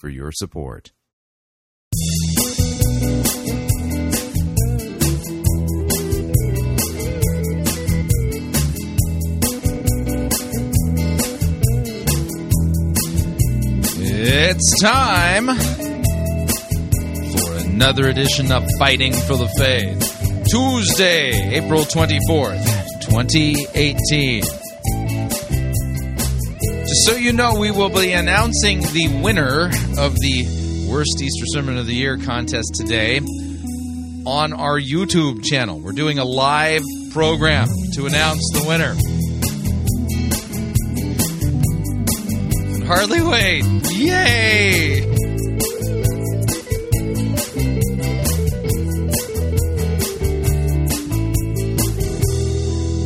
for your support. It's time for another edition of Fighting for the Faith. Tuesday, April 24th, 2018. So you know, we will be announcing the winner of the Worst Easter Sermon of the Year contest today on our YouTube channel. We're doing a live program to announce the winner. Hardly wait. Yay!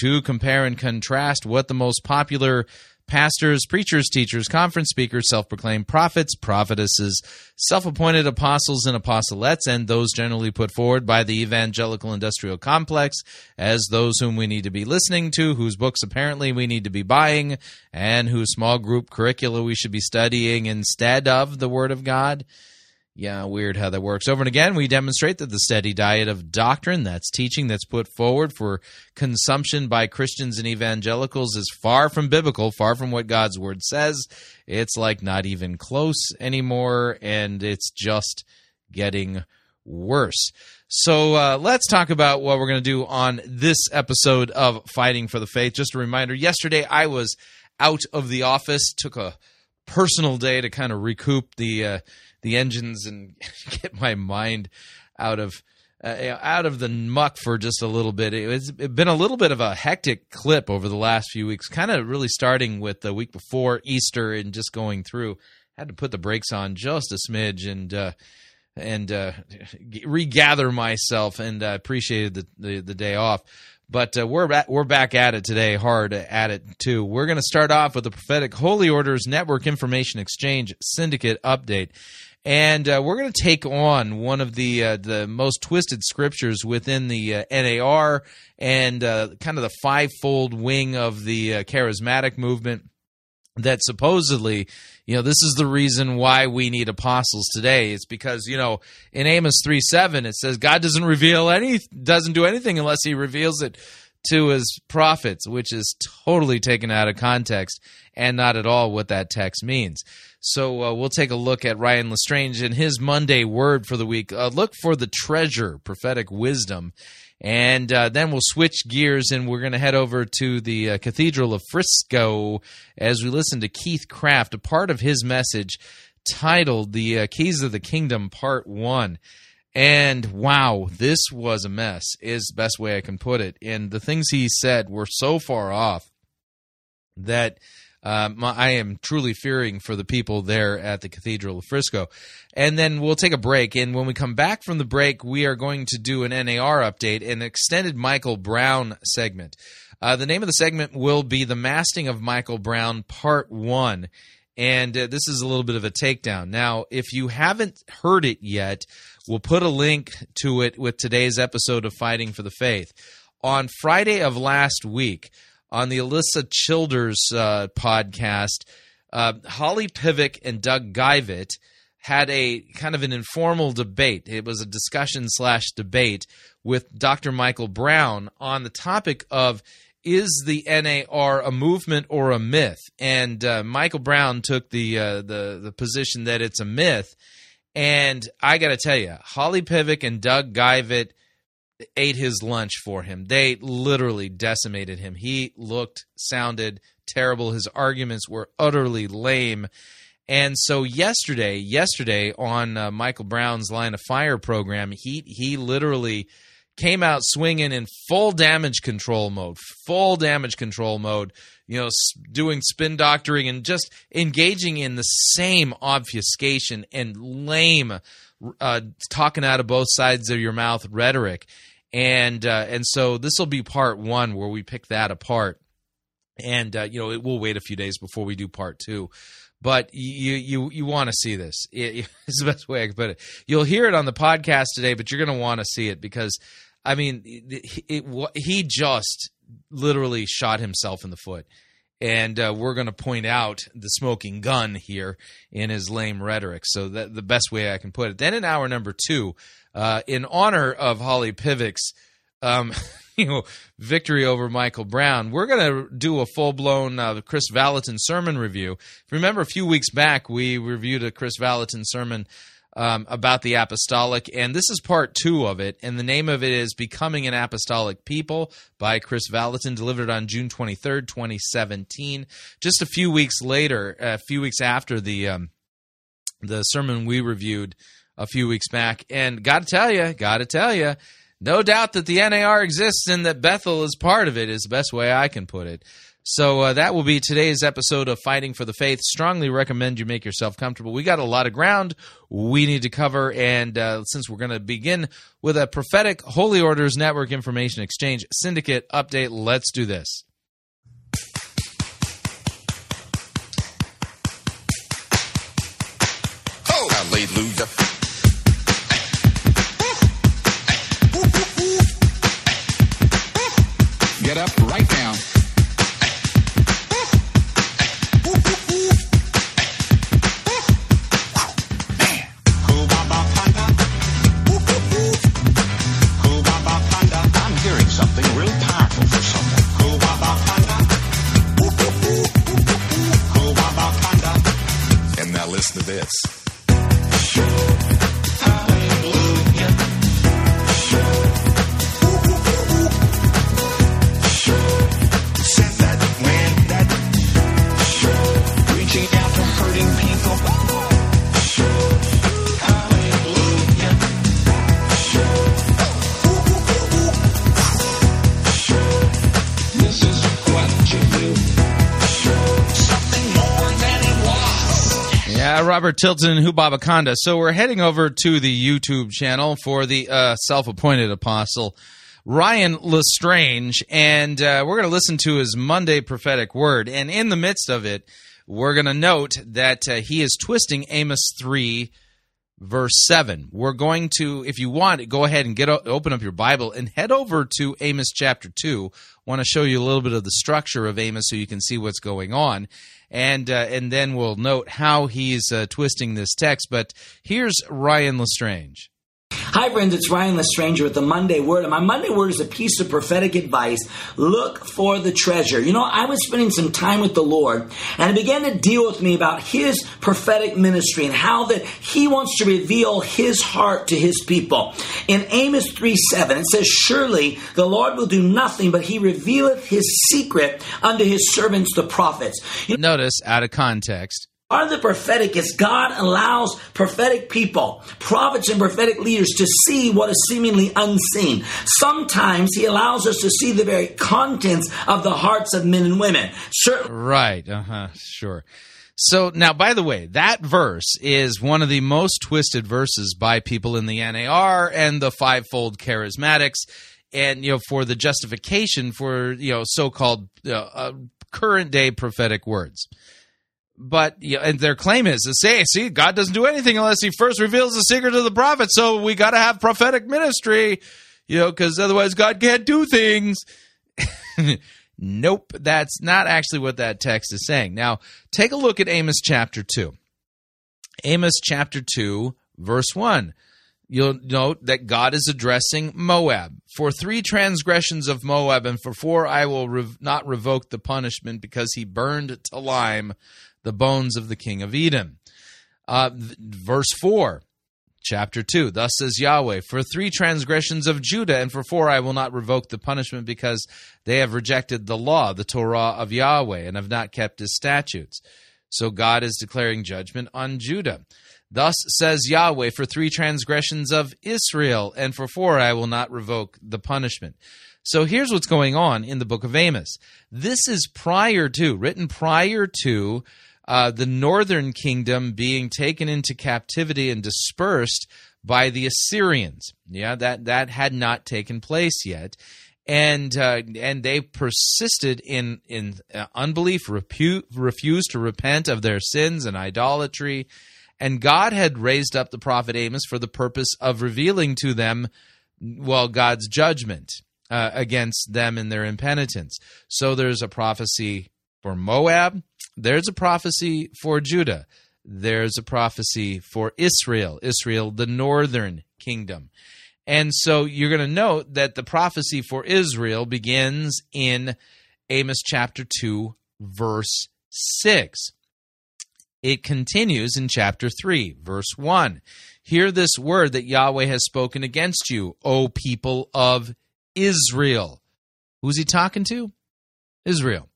to compare and contrast what the most popular pastors, preachers, teachers, conference speakers, self proclaimed prophets, prophetesses, self appointed apostles and apostolettes, and those generally put forward by the evangelical industrial complex as those whom we need to be listening to, whose books apparently we need to be buying, and whose small group curricula we should be studying instead of the Word of God. Yeah, weird how that works. Over and again, we demonstrate that the steady diet of doctrine, that's teaching that's put forward for consumption by Christians and evangelicals, is far from biblical, far from what God's word says. It's like not even close anymore, and it's just getting worse. So uh, let's talk about what we're going to do on this episode of Fighting for the Faith. Just a reminder yesterday I was out of the office, took a personal day to kind of recoup the. Uh, the engines and get my mind out of uh, out of the muck for just a little bit. It's been a little bit of a hectic clip over the last few weeks, kind of really starting with the week before Easter and just going through. Had to put the brakes on just a smidge and uh, and uh, regather myself, and I appreciated the, the, the day off. But uh, we're we're back at it today, hard at it too. We're going to start off with the prophetic Holy Orders Network Information Exchange Syndicate update and uh, we're going to take on one of the uh, the most twisted scriptures within the uh, NAR and uh, kind of the fivefold wing of the uh, charismatic movement. That supposedly, you know, this is the reason why we need apostles today. It's because you know in Amos three seven it says God doesn't reveal any doesn't do anything unless He reveals it to his prophets, which is totally taken out of context and not at all what that text means. So uh, we'll take a look at Ryan LeStrange and his Monday word for the week. Uh, look for the treasure, prophetic wisdom. And uh, then we'll switch gears and we're going to head over to the uh, Cathedral of Frisco as we listen to Keith Craft, a part of his message titled The uh, Keys of the Kingdom, Part 1. And wow, this was a mess, is the best way I can put it. And the things he said were so far off that um, I am truly fearing for the people there at the Cathedral of Frisco. And then we'll take a break. And when we come back from the break, we are going to do an NAR update, an extended Michael Brown segment. Uh, the name of the segment will be The Masting of Michael Brown, Part 1. And uh, this is a little bit of a takedown. Now, if you haven't heard it yet, we'll put a link to it with today's episode of Fighting for the Faith. On Friday of last week, on the Alisa Childers uh, podcast, uh, Holly Pivec and Doug Geivett had a kind of an informal debate. It was a discussion slash debate with Dr. Michael Brown on the topic of is the NAR a movement or a myth? And uh, Michael Brown took the uh, the the position that it's a myth, And I got to tell you, Holly Pivec and Doug Geivett ate his lunch for him. They literally decimated him. He looked, sounded terrible. His arguments were utterly lame. And so yesterday, yesterday on uh, Michael Brown's Line of Fire program, he he literally came out swinging in full damage control mode, full damage control mode, you know, doing spin doctoring and just engaging in the same obfuscation and lame uh, talking out of both sides of your mouth rhetoric. And uh, and so this will be part one where we pick that apart, and uh, you know it will wait a few days before we do part two but you you you want to see this. It, it's the best way I can put it. You'll hear it on the podcast today, but you're going to want to see it because I mean, it, it, he just literally shot himself in the foot. And uh, we're going to point out the smoking gun here in his lame rhetoric. So that the best way I can put it. Then in hour number two, uh, in honor of Holly Pivec's, um, you know, victory over Michael Brown, we're going to do a full blown uh, Kris Vallotton sermon review. Remember, a few weeks back we reviewed a Kris Vallotton sermon um, about the apostolic, and this is part two of it. And the name of it is "Becoming an Apostolic People" by Kris Vallotton, delivered on June twenty third, twenty seventeen. Just a few weeks later, a few weeks after the um, the sermon we reviewed a few weeks back, and got to tell you, got to tell you. No doubt that the NAR exists and that Bethel is part of it is the best way I can put it. So uh, that will be today's episode of Fighting for the Faith. Strongly recommend you make yourself comfortable. We got a lot of ground we need to cover, and uh, since we're going to begin with a prophetic Holy Orders Network Information Exchange Syndicate update, let's do this. Hallelujah. Robert Tilton and Hubabaconda. So we're heading over to the YouTube channel for the uh, self-appointed apostle Ryan LeStrange, and uh, we're going to listen to his Monday prophetic word. And in the midst of it, we're going to note that uh, he is twisting Amos three verse 7 we're going to if you want go ahead and get open up your bible and head over to amos chapter 2 I want to show you a little bit of the structure of amos so you can see what's going on and uh, and then we'll note how he's uh, twisting this text. But here's Ryan LeStrange. Hi, friends. It's Ryan LeStrange with the Monday Word. And my Monday Word is a piece of prophetic advice. Look for the treasure. You know, I was spending some time with the Lord, and it began to deal with me about His prophetic ministry and how that He wants to reveal His heart to His people. In Amos 3 7, it says, Surely the Lord will do nothing, but He revealeth His secret unto His servants, the prophets. You know, Notice, out of context, Part of the prophetic is God allows prophetic people, prophets and prophetic leaders to see what is seemingly unseen. Sometimes He allows us to see the very contents of the hearts of men and women. Right. Uh huh. Sure. So now, by the way, that verse is one of the most twisted verses by people in the NAR and the fivefold charismatics, and you know for the justification for you know so-called uh, uh, current day prophetic words but and their claim is to say, see, God doesn't do anything unless He first reveals the secret to the prophet. So we got to have prophetic ministry, you know, because otherwise God can't do things. nope, that's not actually what that text is saying. Now, take a look at Amos chapter two. Amos chapter two, verse one. You'll note that God is addressing Moab. For three transgressions of Moab, and for four I will rev- not revoke the punishment because he burned to lime the bones of the king of Edom. Uh, verse 4 Chapter 2 Thus says Yahweh, For three transgressions of Judah, and for four I will not revoke the punishment, because they have rejected the law, the Torah of Yahweh, and have not kept his statutes. So God is declaring judgment on Judah. Thus says Yahweh, For three transgressions of Israel, and for four I will not revoke the punishment. So here's what's going on in the book of Amos. This is prior to, written prior to, uh, the northern kingdom being taken into captivity and dispersed by the Assyrians. Yeah, that that had not taken place yet, and uh, and they persisted in in uh, unbelief, repu- refused to repent of their sins and idolatry, and God had raised up the prophet Amos for the purpose of revealing to them, well, God's judgment uh, against them in their impenitence. So there's a prophecy for Moab, there's a prophecy for Judah, there's a prophecy for Israel, Israel, the northern kingdom. And so you're going to note that the prophecy for Israel begins in Amos chapter 2, verse 6. It continues in chapter 3, verse 1. Hear this word that Yahweh has spoken against you, O people of Israel. Who's he talking to? Israel.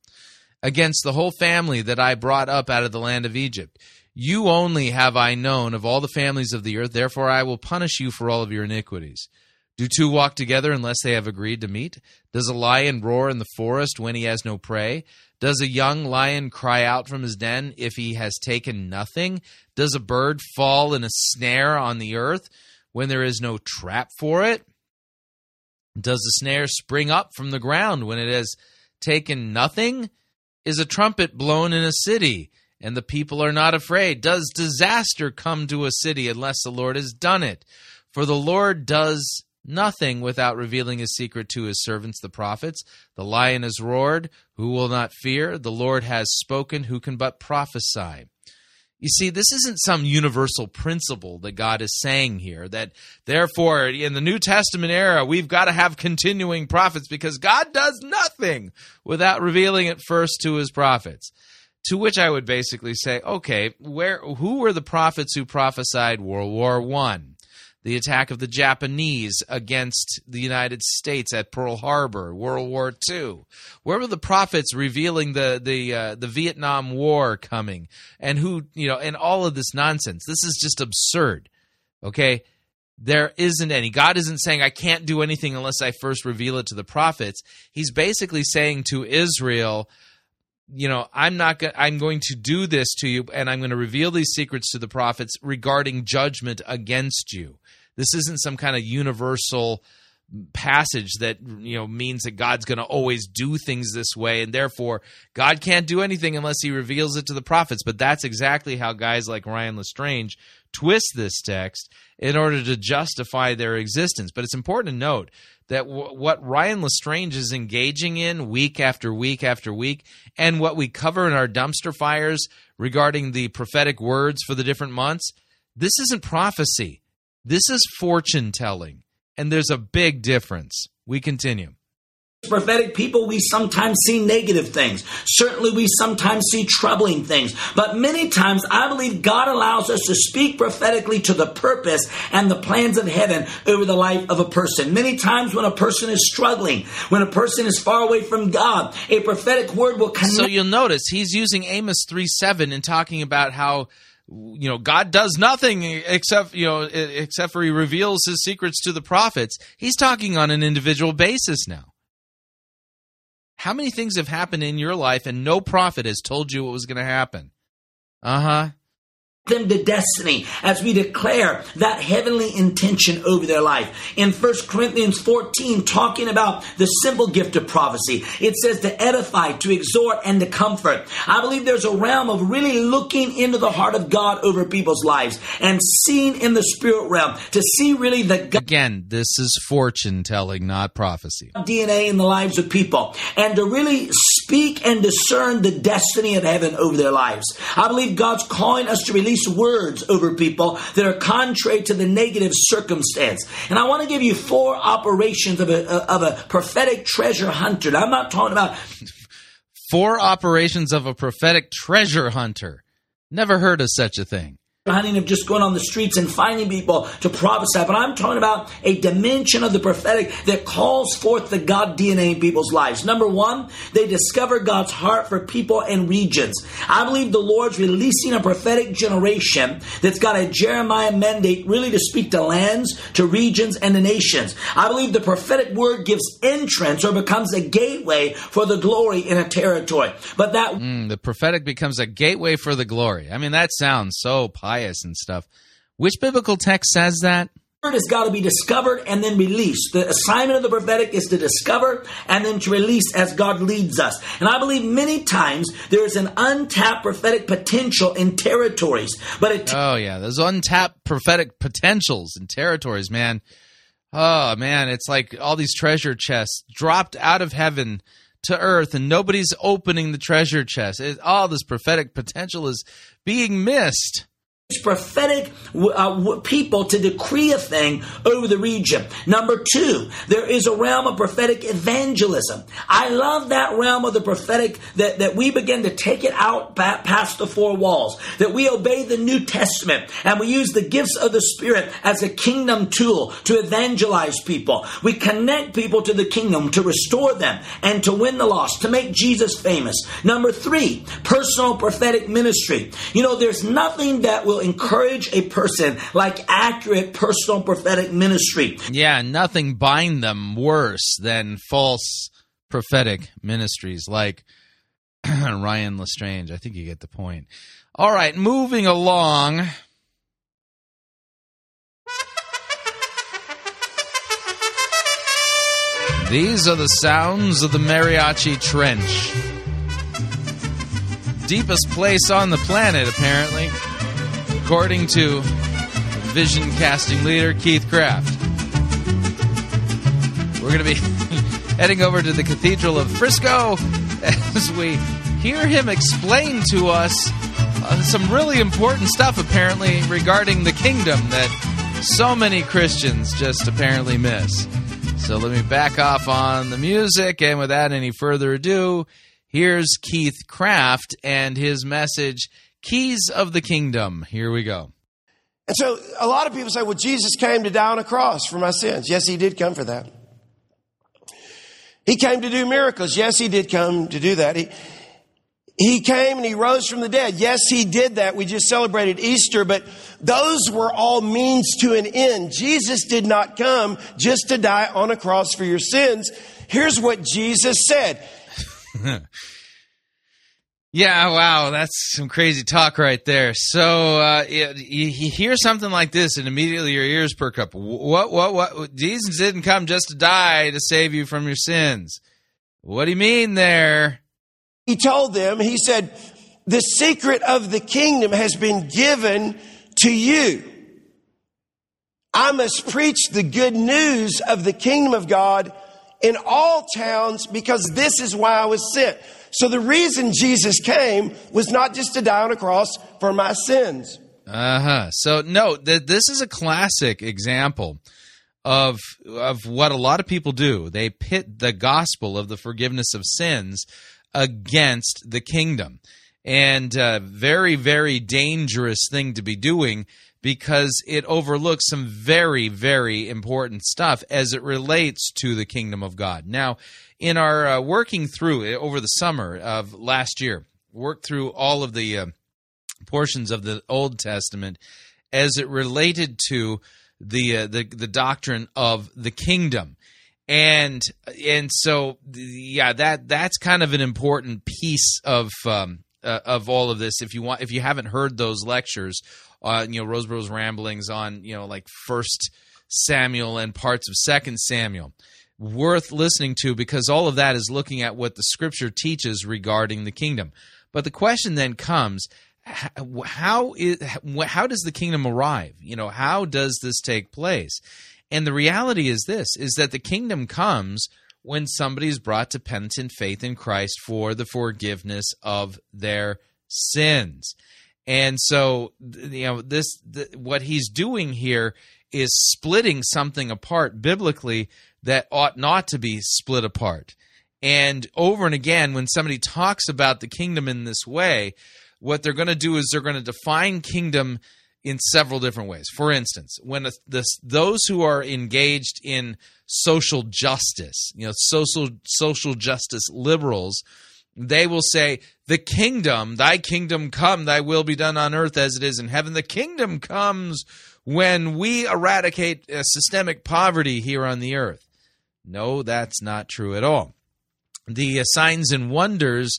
Against the whole family that I brought up out of the land of Egypt. You only have I known of all the families of the earth, therefore I will punish you for all of your iniquities. Do two walk together unless they have agreed to meet? Does a lion roar in the forest when he has no prey? Does a young lion cry out from his den if he has taken nothing? Does a bird fall in a snare on the earth when there is no trap for it? Does the snare spring up from the ground when it has taken nothing? Is a trumpet blown in a city and the people are not afraid? Does disaster come to a city unless the Lord has done it? For the Lord does nothing without revealing his secret to his servants, the prophets. The lion has roared. Who will not fear? The Lord has spoken. Who can but prophesy? You see, this isn't some universal principle that God is saying here that therefore in the New Testament era we've got to have continuing prophets because God does nothing without revealing it first to his prophets. To which I would basically say, okay, where who were the prophets who prophesied World War 1? The attack of the Japanese against the United States at Pearl Harbor, World War II. Where were the prophets revealing the the uh, the Vietnam War coming, and who you know, and all of this nonsense? This is just absurd. Okay, there isn't any. God isn't saying I can't do anything unless I first reveal it to the prophets. He's basically saying to Israel you know i'm not go- i'm going to do this to you and i'm going to reveal these secrets to the prophets regarding judgment against you. This isn't some kind of universal passage that you know means that God's going to always do things this way and therefore God can't do anything unless he reveals it to the prophets. But that's exactly how guys like Ryan LeStrange twist this text in order to justify their existence. But it's important to note that w- what Ryan LeStrange is engaging in week after week after week and what we cover in our dumpster fires regarding the prophetic words for the different months this isn't prophecy. This is fortune telling, and there's a big difference. We continue. Prophetic people, we sometimes see negative things. Certainly, we sometimes see troubling things. But many times, I believe God allows us to speak prophetically to the purpose and the plans of heaven over the life of a person. Many times, when a person is struggling, when a person is far away from God, a prophetic word will connect. So you'll notice he's using Amos 3 7 and talking about how you know god does nothing except you know except for he reveals his secrets to the prophets. He's talking on an individual basis now. How many things have happened in your life and no prophet has told you what was going to happen? Uh-huh them to destiny as we declare that heavenly intention over their life. In 1 Corinthians 14, talking about the simple gift of prophecy, it says to edify, to exhort, and to comfort. I believe there's a realm of really looking into the heart of God over people's lives and seeing in the spirit realm to see really the God Again, this is fortune telling, not prophecy. DNA in the lives of people and to really speak and discern the destiny of heaven over their lives. I believe God's calling us to release words over people that are contrary to the negative circumstance. And I want to give you four operations of a, of a prophetic treasure hunter. I'm not talking about four operations of a prophetic treasure hunter. Never heard of such a thing. Hunting of just going on the streets and finding people to prophesy, but I'm talking about a dimension of the prophetic that calls forth the God DNA in people's lives. Number one, they discover God's heart for people and regions. I believe the Lord's releasing a prophetic generation that's got a Jeremiah mandate really to speak to lands, to regions, and to nations. I believe the prophetic word gives entrance or becomes a gateway for the glory in a territory. But that Mm, the prophetic becomes a gateway for the glory. I mean, that sounds so pious and stuff. Which biblical text says that? word has got to be discovered and then released. The assignment of the prophetic is to discover and then to release as God leads us. And I believe many times there is an untapped prophetic potential in territories, but it Oh yeah, there's untapped prophetic potentials in territories, man. Oh man, it's like all these treasure chests dropped out of heaven to earth, and nobody's opening the treasure chest. It, all this prophetic potential is being missed. Prophetic uh, people to decree a thing over the region. Number two, there is a realm of prophetic evangelism. I love that realm of the prophetic that, that we begin to take it out past the four walls, that we obey the New Testament and we use the gifts of the Spirit as a kingdom tool to evangelize people. We connect people to the kingdom to restore them and to win the lost, to make Jesus famous. Number three, personal prophetic ministry. You know, there's nothing that will encourage a person like accurate personal prophetic ministry. Yeah, nothing bind them worse than false prophetic ministries like Ryan LeStrange. I think you get the point. All right, moving along. These are the sounds of the Mariachi Trench. Deepest place on the planet, apparently, according to vision casting leader Keith Craft. We're going to be heading over to the Cathedral of Frisco as we hear him explain to us uh, some really important stuff, apparently, regarding the kingdom that so many Christians just apparently miss. So let me back off on the music, and without any further ado, here's Keith Craft and his message Keys of the Kingdom. Here we go. And so a lot of people say, well, Jesus came to die on a cross for my sins. Yes, he did come for that. He came to do miracles. Yes, he did come to do that. He, he came and he rose from the dead. Yes, he did that. We just celebrated Easter, but those were all means to an end. Jesus did not come just to die on a cross for your sins. Here's what Jesus said. Yeah, wow, that's some crazy talk right there. So uh, you, you hear something like this, and immediately your ears perk up. What? What? What? Jesus didn't come just to die to save you from your sins. What do you mean there? He told them, he said, the secret of the kingdom has been given to you. I must preach the good news of the kingdom of God in all towns because this is why I was sent. So the reason Jesus came was not just to die on a cross for my sins. Uh huh. So no, th- this is a classic example of of what a lot of people do. They pit the gospel of the forgiveness of sins against the kingdom, and uh, very very dangerous thing to be doing because it overlooks some very very important stuff as it relates to the kingdom of God. Now, in our uh, working through it over the summer of last year, worked through all of the uh, portions of the Old Testament as it related to the uh, the the doctrine of the kingdom. And and so yeah that that's kind of an important piece of um, uh, of all of this if you want if you haven't heard those lectures uh, you know Rosebrough's ramblings on you know like first Samuel and parts of second Samuel worth listening to because all of that is looking at what the scripture teaches regarding the kingdom. But the question then comes how is how does the kingdom arrive? You know, how does this take place? And the reality is this is that the kingdom comes when somebody is brought to penitent faith in Christ for the forgiveness of their sins. And so you know this the, what he's doing here is splitting something apart biblically that ought not to be split apart. And over and again, when somebody talks about the kingdom in this way, what they're going to do is they're going to define kingdom in several different ways. For instance, when this, those who are engaged in social justice, you know, social social justice liberals, they will say, "The kingdom, thy kingdom come, thy will be done on earth as it is in heaven." The kingdom comes when we eradicate uh, systemic poverty here on the earth. No, that's not true at all. The uh, signs and wonders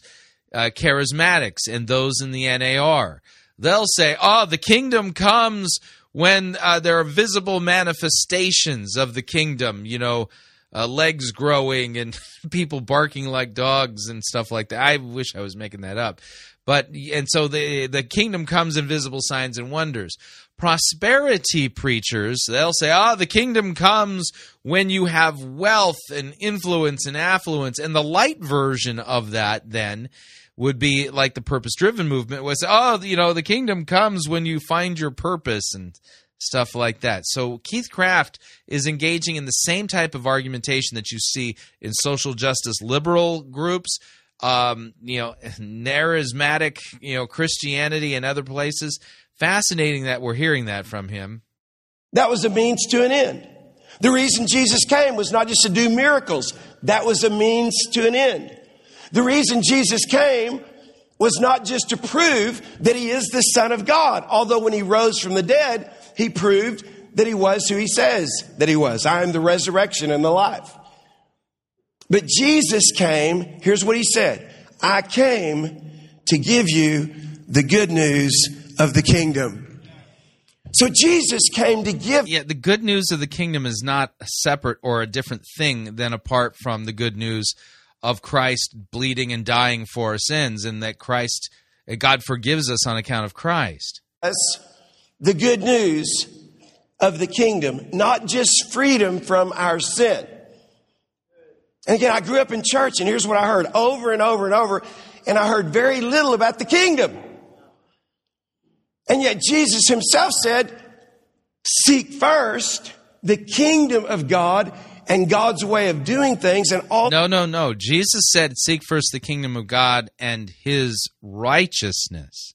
uh, charismatics and those in the NAR they'll say, "Oh, the kingdom comes when uh, there are visible manifestations of the kingdom." You know, uh, legs growing and people barking like dogs and stuff like that. I wish I was making that up, but and so the the kingdom comes in visible signs and wonders. Prosperity preachers, they'll say, "Ah, oh, the kingdom comes when you have wealth and influence and affluence." And the light version of that then would be like the purpose driven movement was oh you know the kingdom comes when you find your purpose and stuff like that so keith craft is engaging in the same type of argumentation that you see in social justice liberal groups um, you know charismatic you know christianity and other places fascinating that we're hearing that from him. That was a means to an end. The reason jesus came was not just to do miracles. That was a means to an end. The reason Jesus came was not just to prove that he is the Son of God, although when he rose from the dead, he proved that he was who he says that he was. I am the resurrection and the life. But Jesus came, here's what he said I came to give you the good news of the kingdom. So Jesus came to give. Yeah, the good news of the kingdom is not a separate or a different thing than apart from the good news of Christ bleeding and dying for our sins, and that Christ, God forgives us on account of Christ. That's the good news of the kingdom, not just freedom from our sin. And again, I grew up in church, and here's what I heard over and over and over, and I heard very little about the kingdom. And yet, Jesus himself said, Seek first the kingdom of God and God's way of doing things and all No, no, no. Jesus said seek first the kingdom of God and his righteousness.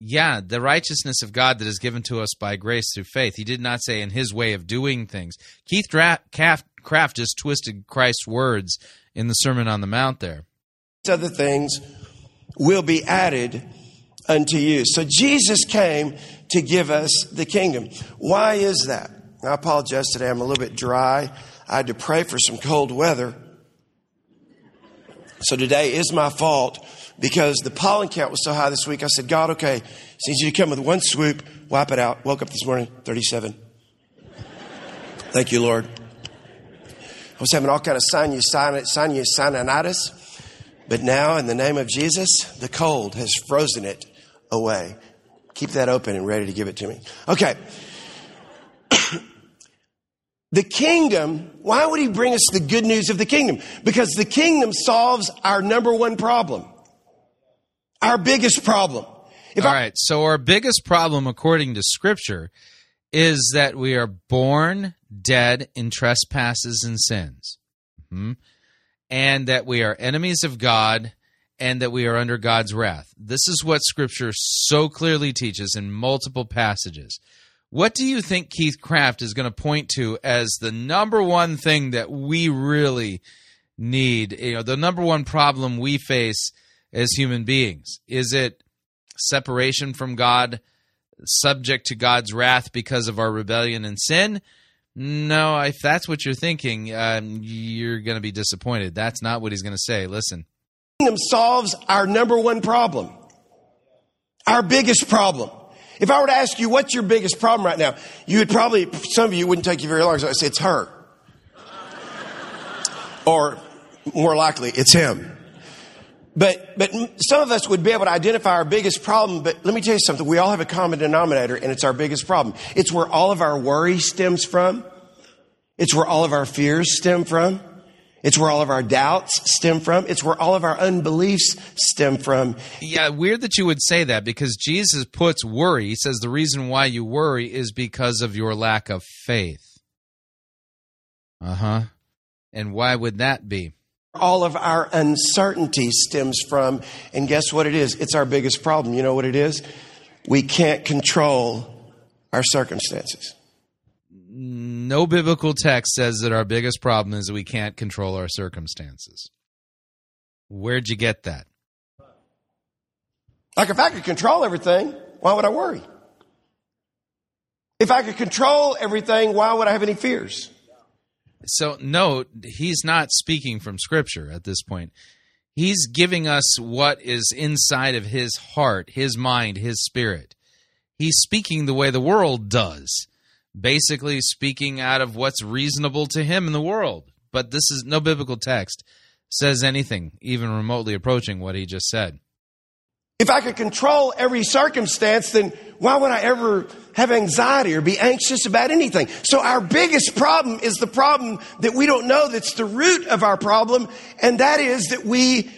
Yeah, the righteousness of God that is given to us by grace through faith. He did not say in his way of doing things. Keith Craft just twisted Christ's words in the Sermon on the Mount there. Other things will be added unto you. So Jesus came to give us the kingdom. Why is that? I apologize today. I'm a little bit dry. I had to pray for some cold weather. So today is my fault because the pollen count was so high this week. I said, God, okay, need you to come with one swoop, wipe it out. Woke up this morning, 37. Thank you, Lord. I was having all kind of sinusitis, but now in the name of Jesus, the cold has frozen it away. Keep that open and ready to give it to me. Okay. The kingdom, why would he bring us the good news of the kingdom? Because the kingdom solves our number one problem. Our biggest problem. If All I, right. So our biggest problem, according to scripture, is that we are born dead in trespasses and sins. Mm-hmm. And that we are enemies of God and that we are under God's wrath. This is what scripture so clearly teaches in multiple passages. What do you think Keith Craft is going to point to as the number one thing that we really need? You know, the number one problem we face as human beings? Is it separation from God, subject to God's wrath because of our rebellion and sin? No, if that's what you're thinking, um, you're going to be disappointed. That's not what he's going to say. Listen. Kingdom solves our number one problem, our biggest problem. If I were to ask you, what's your biggest problem right now? You would probably, some of you wouldn't take you very long. So I say, it's her. or more likely, it's him. But, but some of us would be able to identify our biggest problem. But let me tell you something. We all have a common denominator and it's our biggest problem. It's where all of our worry stems from. It's where all of our fears stem from. It's where all of our doubts stem from. It's where all of our unbeliefs stem from. Yeah, weird that you would say that because Jesus puts worry. He says the reason why you worry is because of your lack of faith. Uh huh. And why would that be? All of our uncertainty stems from, and guess what it is? It's our biggest problem. You know what it is? we can't control our circumstances. No biblical text says that our biggest problem is that we can't control our circumstances. Where'd you get that? Like if I could control everything, why would I worry? If I could control everything, why would I have any fears? So, note, he's not speaking from Scripture at this point. He's giving us what is inside of his heart, his mind, his spirit. He's speaking the way the world does, basically speaking out of what's reasonable to him in the world. But this is no biblical text says anything even remotely approaching what he just said. If I could control every circumstance, then why would I ever have anxiety or be anxious about anything? So our biggest problem is the problem that we don't know that's the root of our problem, and that is that we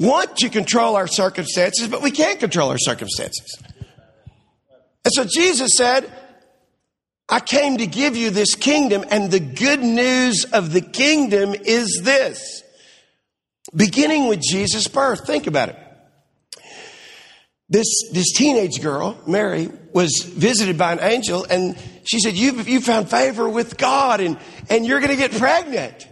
want to control our circumstances, but we can't control our circumstances. And so Jesus said, I came to give you this kingdom, and the good news of the kingdom is this. Beginning with Jesus' birth, think about it. This, this teenage girl, Mary, was visited by an angel, and she said, You've you found favor with God, and, and you're going to get pregnant.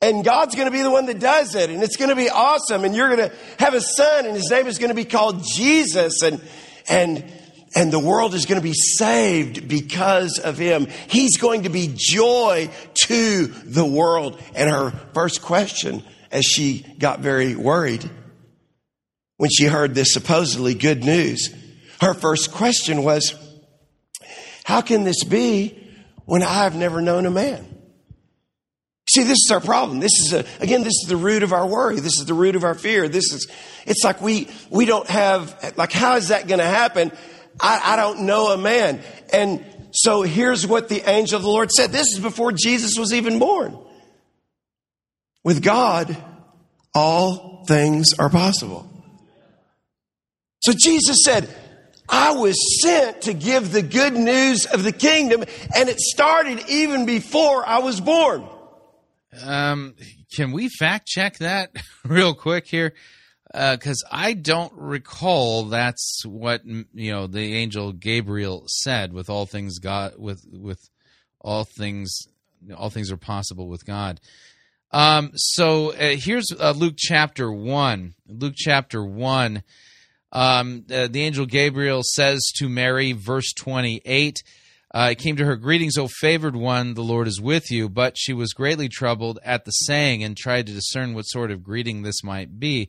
And God's going to be the one that does it, and it's going to be awesome, and you're going to have a son, and his name is going to be called Jesus, and, and and the world is going to be saved because of him. He's going to be joy to the world. And her first question, as she got very worried when she heard this supposedly good news, her first question was, How can this be when I've never known a man? See, this is our problem. This is a, again, this is the root of our worry. This is the root of our fear. This is, it's like we, we don't have, like, how is that going to happen? I, I don't know a man. And so here's what the angel of the Lord said. This is before Jesus was even born. With God, all things are possible. So Jesus said, I was sent to give the good news of the kingdom, and it started even before I was born. Um, can we fact check that real quick here? Because uh, I don't recall that's what you know the angel Gabriel said. With all things God, with with all things, all things are possible with God. Um, so uh, here's uh, Luke chapter one. Luke chapter one. Um, uh, the angel Gabriel says to Mary, verse twenty-eight. Uh, it came to her, Greetings, O favored one, the Lord is with you. But she was greatly troubled at the saying and tried to discern what sort of greeting this might be.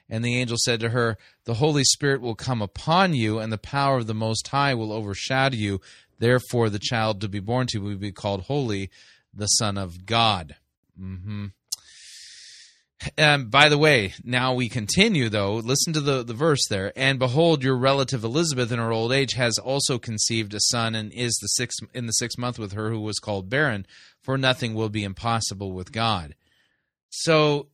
And the angel said to her, The Holy Spirit will come upon you, and the power of the Most High will overshadow you. Therefore, the child to be born to you will be called Holy, the Son of God. Mm-hmm. And by the way, now we continue though. Listen to the, the verse there. And behold, your relative Elizabeth in her old age has also conceived a son and is the sixth in the sixth month with her who was called barren, for nothing will be impossible with God. So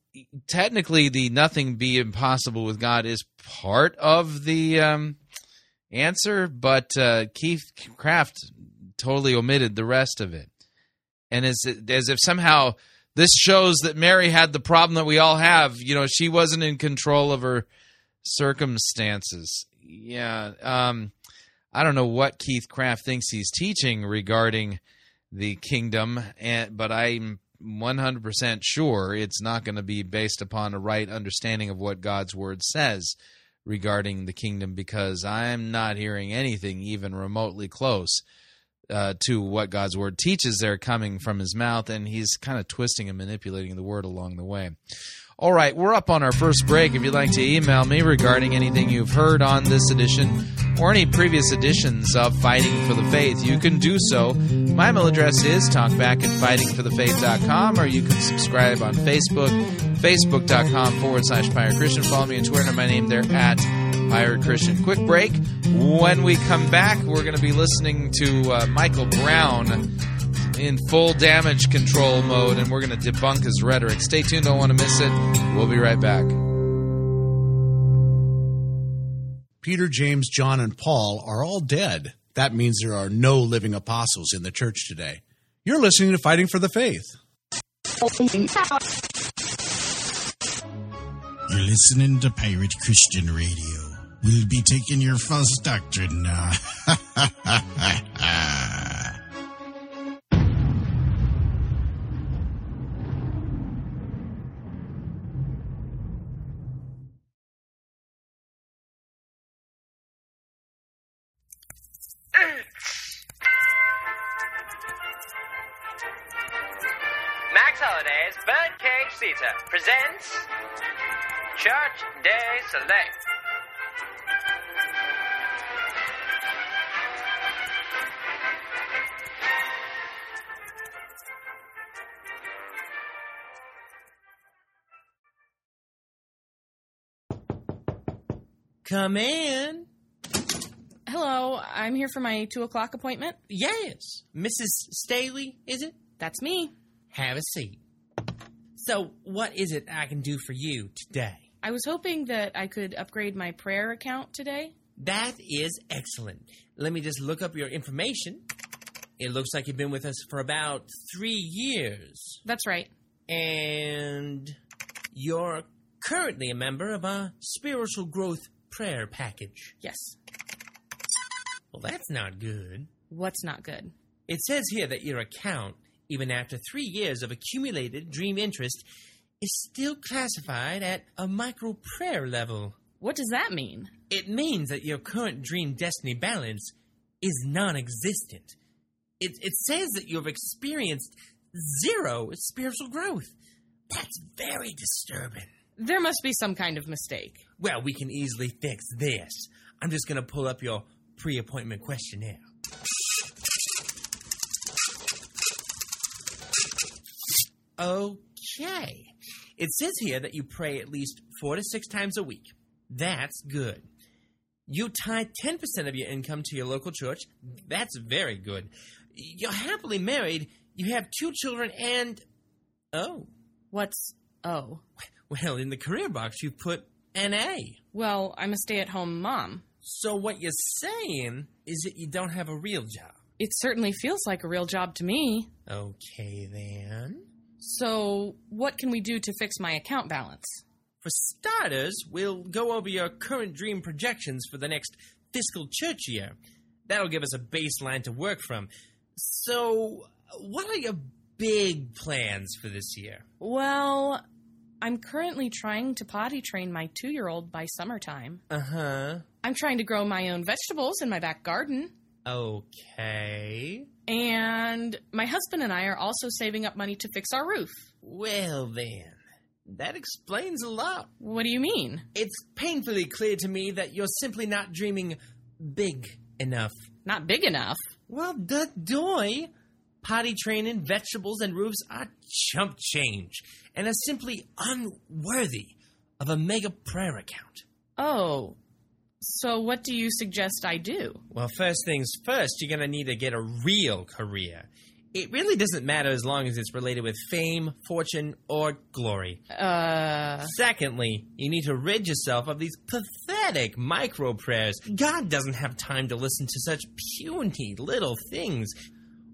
technically the nothing be impossible with God is part of the um, answer, but uh, Keith Craft totally omitted the rest of it. And as, as if somehow this shows that Mary had the problem that we all have. You know, she wasn't in control of her circumstances. Yeah. Um, I don't know what Keith Craft thinks he's teaching regarding the kingdom, and, but I'm 100% sure it's not going to be based upon a right understanding of what God's word says regarding the kingdom because I'm not hearing anything even remotely close uh, to what God's word teaches there coming from his mouth, and he's kind of twisting and manipulating the word along the way. All right, we're up on our first break. If you'd like to email me regarding anything you've heard on this edition or any previous editions of Fighting for the Faith, you can do so. My email address is talkback at fightingforthefaith.com, or you can subscribe on Facebook, facebook.com forward slash Pirate Christian. Follow me on Twitter, my name there at Pirate Christian. Quick break. When we come back, we're going to be listening to uh, Michael Brown in full damage control mode, and we're going to debunk his rhetoric. Stay tuned, don't want to miss it. We'll be right back. Peter, James, John, and Paul are all dead. That means there are no living apostles in the church today. You're listening to Fighting for the Faith. You're listening to Pirate Christian Radio. We'll be taking your false doctrine now. Birdcage Theater presents Church Day Select. Come in. Hello, I'm here for my two o'clock appointment. Yes, Mrs. Staley, is it? That's me. Have a seat. So, what is it I can do for you today? I was hoping that I could upgrade my prayer account today. That is excellent. Let me just look up your information. It looks like you've been with us for about three years. That's right. And you're currently a member of our spiritual growth prayer package. Yes. Well, that's not good. What's not good? It says here that your account, even after three years of accumulated dream interest, is still classified at a micro prayer level. What does that mean? It means that your current dream destiny balance is non existent. It, it says that you've experienced zero spiritual growth. That's very disturbing. There must be some kind of mistake. Well, we can easily fix this. I'm just going to pull up your pre appointment questionnaire. Okay. It says here that you pray at least four to six times a week. That's good. You tie 10% of your income to your local church. That's very good. You're happily married. You have two children and. Oh. What's oh? Well, in the career box, you put NA. Well, I'm a stay at home mom. So what you're saying is that you don't have a real job. It certainly feels like a real job to me. Okay, then. So, what can we do to fix my account balance? For starters, we'll go over your current dream projections for the next fiscal church year. That'll give us a baseline to work from. So, what are your big plans for this year? Well, I'm currently trying to potty train my two year old by summertime. Uh huh. I'm trying to grow my own vegetables in my back garden. Okay. And my husband and I are also saving up money to fix our roof. Well, then. That explains a lot. What do you mean? It's painfully clear to me that you're simply not dreaming big enough. Not big enough. Well, duh doy. Potty training, vegetables, and roofs are chump change and are simply unworthy of a mega prayer account. Oh, so what do you suggest I do? Well, first things first, you're going to need to get a real career. It really doesn't matter as long as it's related with fame, fortune, or glory. Uh, Secondly, you need to rid yourself of these pathetic micro prayers. God doesn't have time to listen to such puny little things.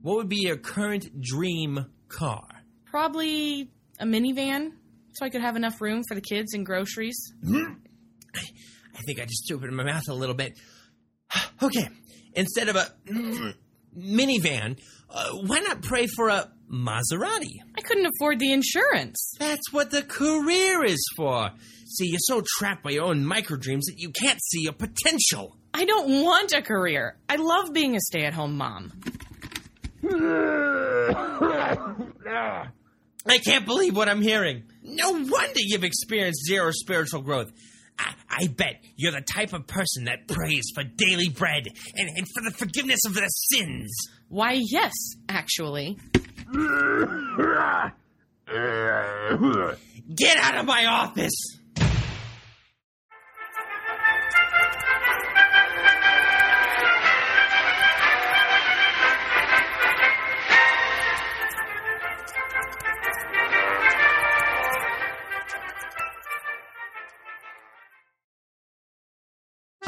What would be your current dream car? probably a minivan so I could have enough room for the kids and groceries. I think I just opened my mouth a little bit. Okay, instead of a minivan, uh, why not pray for a Maserati? I couldn't afford the insurance. That's what the career is for. See, you're so trapped by your own micro dreams that you can't see your potential. I don't want a career. I love being a stay at home mom. I can't believe what I'm hearing. No wonder you've experienced zero spiritual growth. I, I bet you're the type of person that prays for daily bread and, and for the forgiveness of their sins. Why, yes, actually. Get out of my office!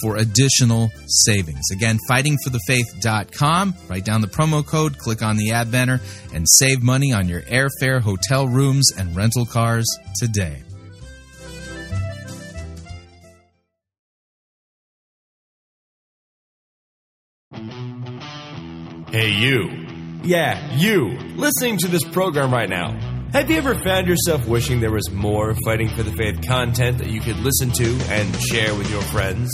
for additional savings. Again, fightingforthefaith.com. Write down the promo code, click on the ad banner, and save money on your airfare, hotel rooms, and rental cars today. Hey, you. Yeah, you. Listening to this program right now. Have you ever found yourself wishing there was more Fighting for the Faith content that you could listen to and share with your friends?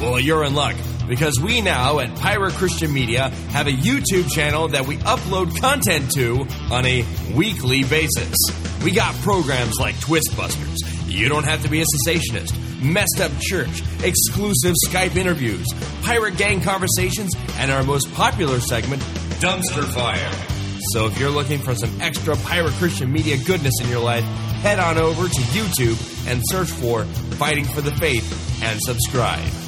Well, you're in luck because we now at Pirate Christian Media have a YouTube channel that we upload content to on a weekly basis. We got programs like Twist Busters. You don't have to be a cessationist. Messed Up Church, exclusive Skype interviews, pirate gang conversations, and our most popular segment, Dumpster Fire. So if you're looking for some extra Pirate Christian Media goodness in your life, head on over to YouTube and search for Fighting for the Faith and subscribe.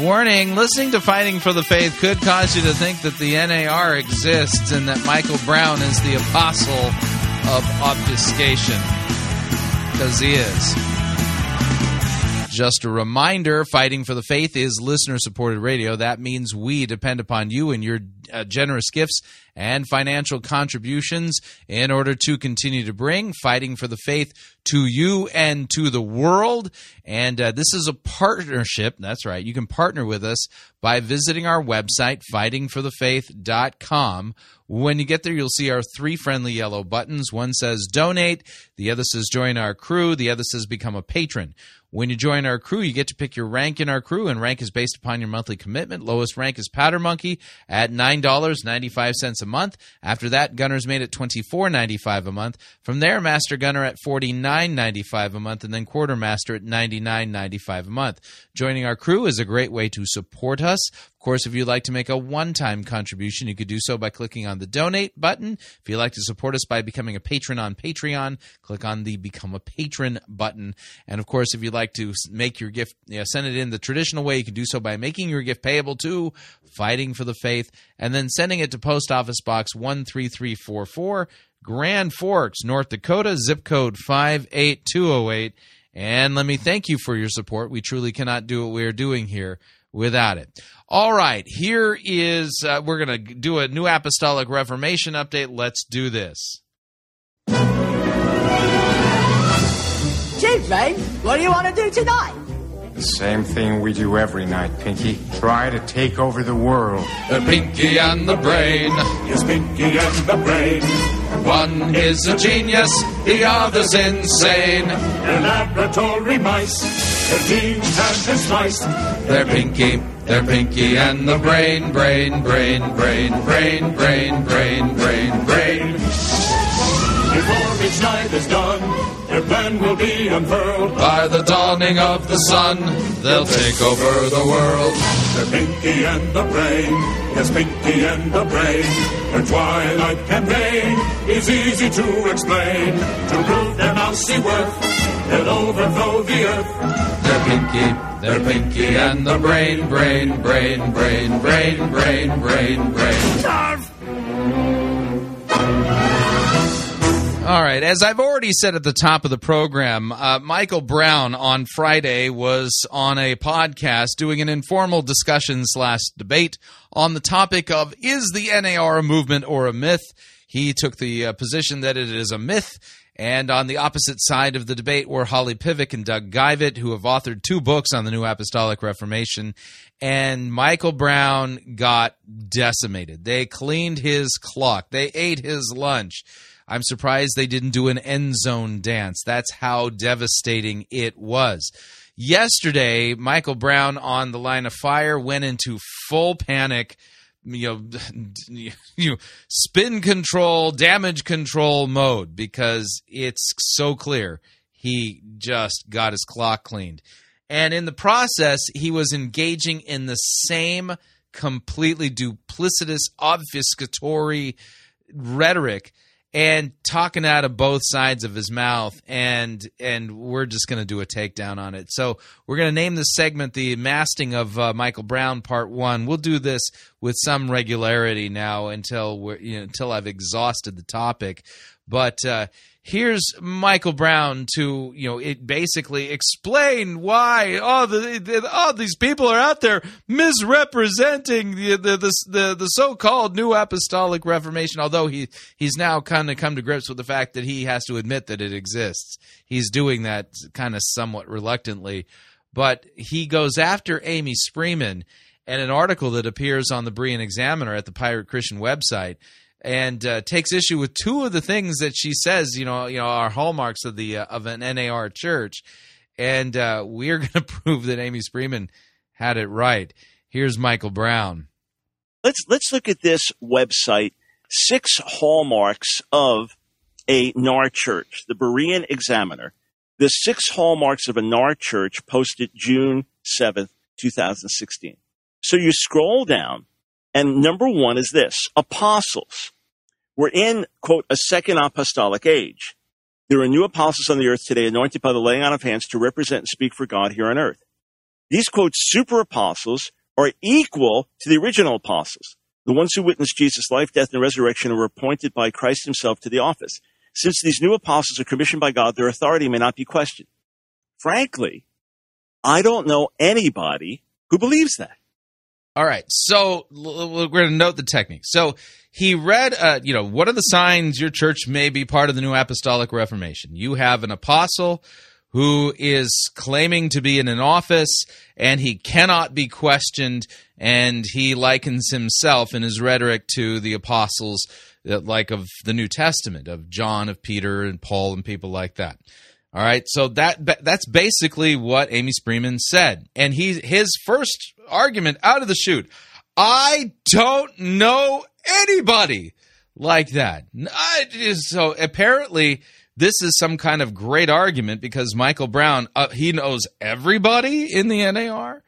Warning listening to Fighting for the Faith could cause you to think that the NAR exists and that Michael Brown is the apostle of obfuscation. Because he is. Just a reminder Fighting for the Faith is listener supported radio. That means we depend upon you and your uh, generous gifts and financial contributions in order to continue to bring Fighting for the Faith to you and to the world. And uh, this is a partnership. That's right. You can partner with us by visiting our website, fightingforthefaith.com. When you get there, you'll see our three friendly yellow buttons. One says donate, the other says join our crew, the other says become a patron. When you join our crew, you get to pick your rank in our crew, and rank is based upon your monthly commitment. Lowest rank is Powder Monkey at $9.95 a month. After that, Gunner's Mate at $24.95 a month. From there, Master Gunner at $49.95 a month, and then Quartermaster at $99.95 a month. Joining our crew is a great way to support us. Of course, if you'd like to make a one time contribution, you could do so by clicking on the donate button. If you'd like to support us by becoming a patron on Patreon, click on the become a patron button. And of course, if you'd like to make your gift, you know, send it in the traditional way, you can do so by making your gift payable to Fighting for the Faith and then sending it to Post Office Box 13344, Grand Forks, North Dakota, zip code 58208. And let me thank you for your support. We truly cannot do what we are doing here without it. All right, here is, uh, we're going to do a New Apostolic Reformation update. Let's do this. Chief Ray, what do you want to do tonight? The same thing we do every night, Pinky. Try to take over the world. The Pinky and the Brain. Yes, Pinky and the Brain. One is a genius, the other's insane. They're laboratory mice. Their genes have been sliced. They're Pinky, they're Pinky and the Brain, Brain, Brain, Brain, Brain, Brain, Brain, Brain, Brain. Before each night is done, their plan will be unfurled. By the dawning of the sun, they'll take over the world. They're Pinky and the Brain. Yes, Pinky and the Brain. Their twilight campaign is easy to explain. To prove their mousy worth, they'll overthrow the earth. Pinky, Pinky and the Brain, Brain, Brain, Brain, Brain, Brain, Brain, Brain. All right. As I've already said at the top of the program, uh, Michael Brown on Friday was on a podcast doing an informal discussion slash debate on the topic of is the NAR a movement or a myth? He took the uh, position that it is a myth, And on the opposite side of the debate were Holly Pivec and Doug Geivett, who have authored two books on the New Apostolic Reformation. And Michael Brown got decimated. They cleaned his clock, they ate his lunch. I'm surprised they didn't do an end zone dance. That's how devastating it was. Yesterday, Michael Brown on the line of fire went into full panic you know you spin control damage control mode because it's so clear. He just got his clock cleaned. And in the process he was engaging in the same completely duplicitous obfuscatory rhetoric and talking out of both sides of his mouth and and we're just going to do a takedown on it. So we're going to name this segment the masting of uh, michael brown part one. We'll do this with some regularity now until we're you know, until i've exhausted the topic. But uh, here's Michael Brown to you know it basically explain why all the, the oh these people are out there misrepresenting the the the, the, the so-called New Apostolic Reformation. Although he he's now kind of come to grips with the fact that he has to admit that it exists. He's doing that kind of somewhat reluctantly, but he goes after Amy Spreeman and an article that appears on the Berean Examiner at the Pirate Christian website and uh, takes issue with two of the things that she says, you know, you know, are hallmarks of the uh, of an NAR church, and uh, we're going to prove that Amy Spreeman had it right. Here's Michael Brown. Let's let's look at this website. Six hallmarks of a NAR church, the Berean Examiner. The six hallmarks of a NAR church posted June seventh, two thousand sixteen. So you scroll down and number one is this apostles. We're in, quote, a second apostolic age. There are new apostles on the earth today anointed by the laying on of hands to represent and speak for God here on earth. These, quote, super apostles are equal to the original apostles, the ones who witnessed Jesus' life, death, and resurrection were appointed by Christ himself to the office. Since these new apostles are commissioned by God, their authority may not be questioned. Frankly, I don't know anybody who believes that. All right, so we're going to note the technique. So he read, uh, you know, what are the signs your church may be part of the New Apostolic Reformation? You have an apostle who is claiming to be in an office and he cannot be questioned, and he likens himself in his rhetoric to the apostles, uh, like of the New Testament, of John, of Peter, and Paul, and people like that. All right, so that that's basically what Amy Spreeman said, and he his first argument out of the chute. I don't know anybody like that. I, so apparently, this is some kind of great argument because Michael Brown uh, he knows everybody in the NAR.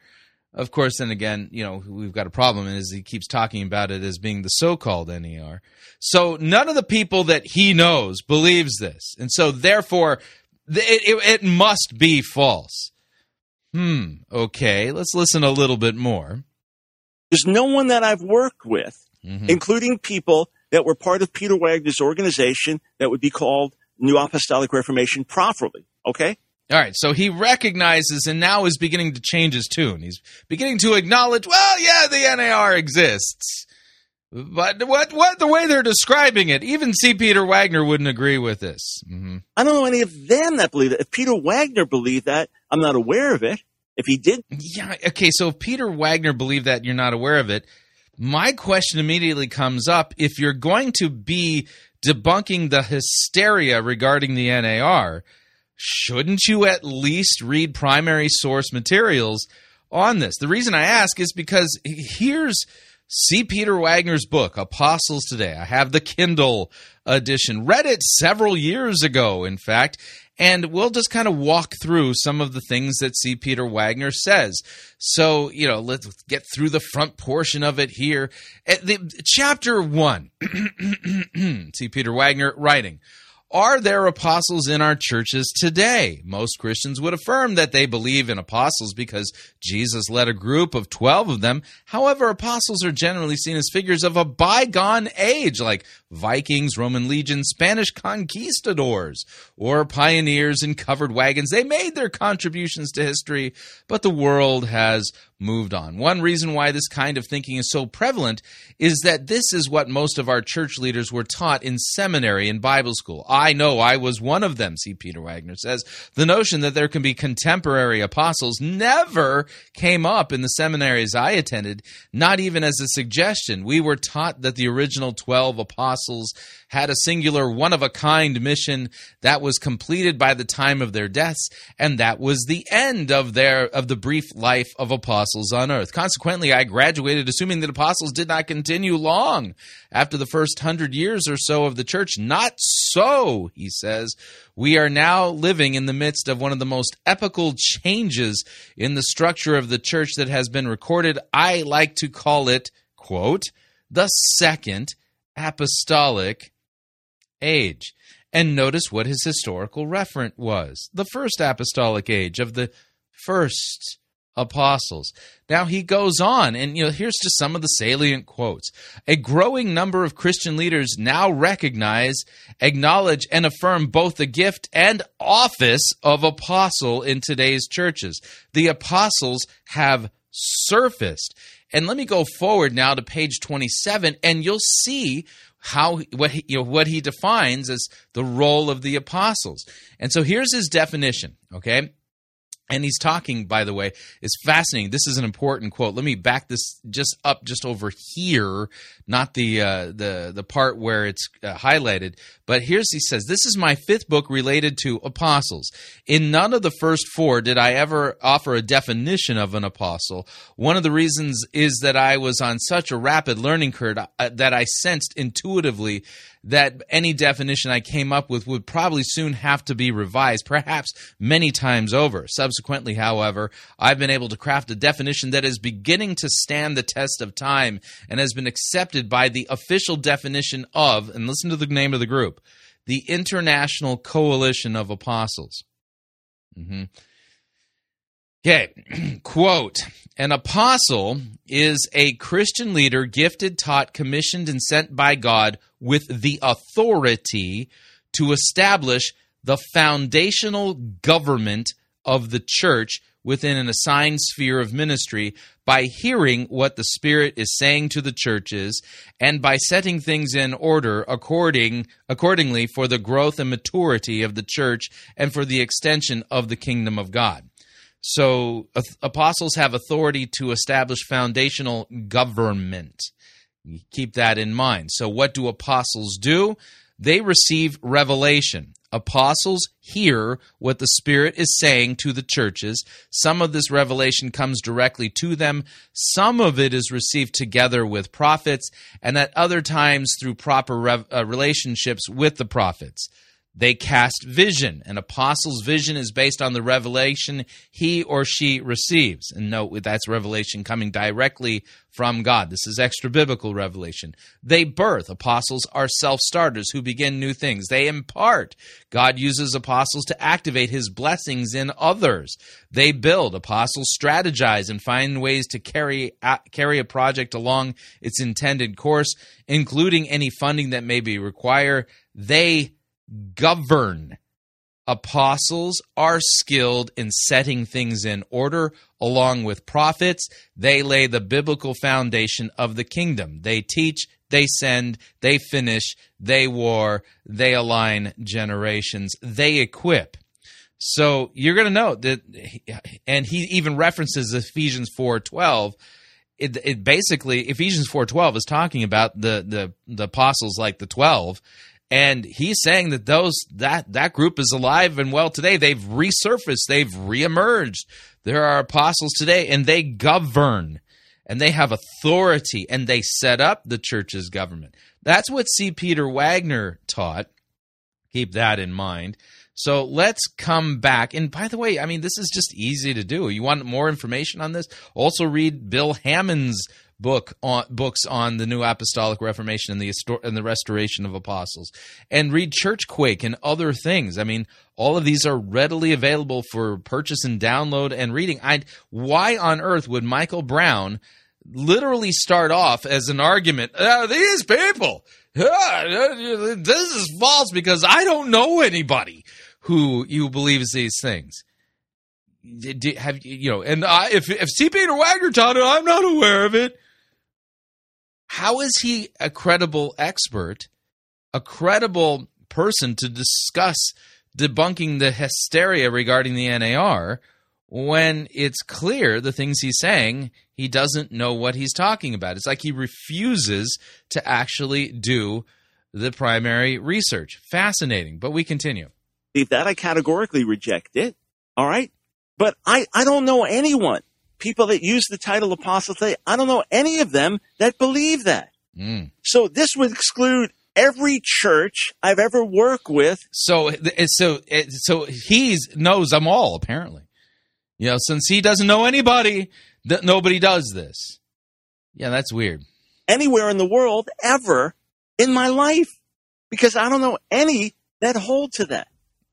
Of course, then again, you know we've got a problem is he keeps talking about it as being the so-called NAR. So none of the people that he knows believes this, and so therefore it, it, it must be false. Hmm. Okay. Let's listen a little bit more. There's no one that I've worked with, mm-hmm. including people that were part of Peter Wagner's organization that would be called New Apostolic Reformation properly. Okay. All right, so he recognizes and now is beginning to change his tune. He's beginning to acknowledge, well, yeah, the NAR exists. But what what the way they're describing it, even C. Peter Wagner wouldn't agree with this. Mm-hmm. I don't know any of them that believe it. If Peter Wagner believed that, I'm not aware of it. If he did, yeah, okay. So if Peter Wagner believed that, you're not aware of it. My question immediately comes up: If you're going to be debunking the hysteria regarding the NAR, shouldn't you at least read primary source materials on this? The reason I ask is because here's C. Peter Wagner's book, Apostles Today. I have the Kindle edition. Read it several years ago, in fact, and we'll just kind of walk through some of the things that C. Peter Wagner says. So, you know, let's get through the front portion of it here. At the, chapter one, C. Peter Wagner writing. Are there apostles in our churches today? Most Christians would affirm that they believe in apostles because Jesus led a group of 12 of them. However, apostles are generally seen as figures of a bygone age, like Vikings, Roman legions, Spanish conquistadors, or pioneers in covered wagons. They made their contributions to history, but the world has moved on. One reason why this kind of thinking is so prevalent is that this is what most of our church leaders were taught in seminary and Bible school I know I was one of them, C. Peter Wagner says. The notion that there can be contemporary apostles never came up in the seminaries I attended, not even as a suggestion. We were taught that the original 12 apostles had a singular one of a kind mission that was completed by the time of their deaths and that was the end of their of the brief life of apostles on earth. Consequently i graduated assuming that apostles did not continue long after the first 100 years or so of the church. Not so he says. We are now living in the midst of one of the most epical changes in the structure of the church that has been recorded. I like to call it quote the second apostolic age. And notice what his historical referent was. The first apostolic age of the first apostles. Now he goes on, and you know, here's just some of the salient quotes. A growing number of Christian leaders now recognize, acknowledge, and affirm both the gift and office of apostle in today's churches. The apostles have surfaced. And let me go forward now to page 27, and you'll see how what he, you know, what he defines as the role of the apostles. And so here's his definition, okay? And he's talking, by the way, is fascinating. This is an important quote. Let me back this just up, just over here, not the uh, the the part where it's uh, highlighted. But here's he says, "This is my fifth book related to apostles. In none of the first four did I ever offer a definition of an apostle. One of the reasons is that I was on such a rapid learning curve uh, that I sensed intuitively that any definition I came up with would probably soon have to be revised, perhaps many times over. Subsequently, however, I've been able to craft a definition that is beginning to stand the test of time and has been accepted by the official definition of, and listen to the name of the group, the International Coalition of Apostles. Mm-hmm. Okay, quote An apostle is a Christian leader gifted, taught, commissioned, and sent by God with the authority to establish the foundational government of the church within an assigned sphere of ministry by hearing what the Spirit is saying to the churches and by setting things in order according accordingly for the growth and maturity of the church and for the extension of the kingdom of God. So apostles have authority to establish foundational government. Keep that in mind. So what do apostles do? They receive revelation. Apostles hear what the Spirit is saying to the churches. Some of this revelation comes directly to them. Some of it is received together with prophets, and at other times through proper rev- uh, relationships with the prophets. They cast vision. An apostle's vision is based on the revelation he or she receives. And note that's revelation coming directly from God. This is extra biblical revelation. They birth. Apostles are self starters who begin new things. They impart. God uses apostles to activate his blessings in others. They build. Apostles strategize and find ways to carry, carry a project along its intended course, including any funding that may be required. They govern. Apostles are skilled in setting things in order along with prophets. They lay the biblical foundation of the kingdom. They teach, they send, they finish, they war, they align generations, they equip. So you're going to note that, and he even references Ephesians 4:12. It, it basically Ephesians 4:12 is talking about the the the apostles like the 12 and he's saying that those that that group is alive and well today. They've resurfaced. They've reemerged. There are apostles today and they govern and they have authority and they set up the church's government. That's what c. Peter wagner taught. Keep that in mind. So let's come back. And by the way, I mean, this is just easy to do. You want more information on this? Also, read Bill Hamon's book on books on the New Apostolic Reformation and the and the restoration of apostles, and read Churchquake and other things. I mean, all of these are readily available for purchase and download and reading. I why on earth would Michael Brown literally start off as an argument? Uh, these people, uh, this is false because I don't know anybody who you believes these things have you know and I, if if C. Peter Wagner taught it, I'm not aware of it. How is he a credible expert, a credible person to discuss debunking the hysteria regarding the NAR when it's clear the things he's saying he doesn't know what he's talking about. It's like he refuses to actually do the primary research. Fascinating, but we continue. That I categorically reject it. All right. But I, I don't know anyone, people that use the title apostle today, I don't know any of them that believe that. Mm. So this would exclude every church I've ever worked with. So, so, so he knows them all apparently. You know, since he doesn't know anybody, that nobody does this. Yeah, that's weird. Anywhere in the world ever in my life, because I don't know any that hold to that.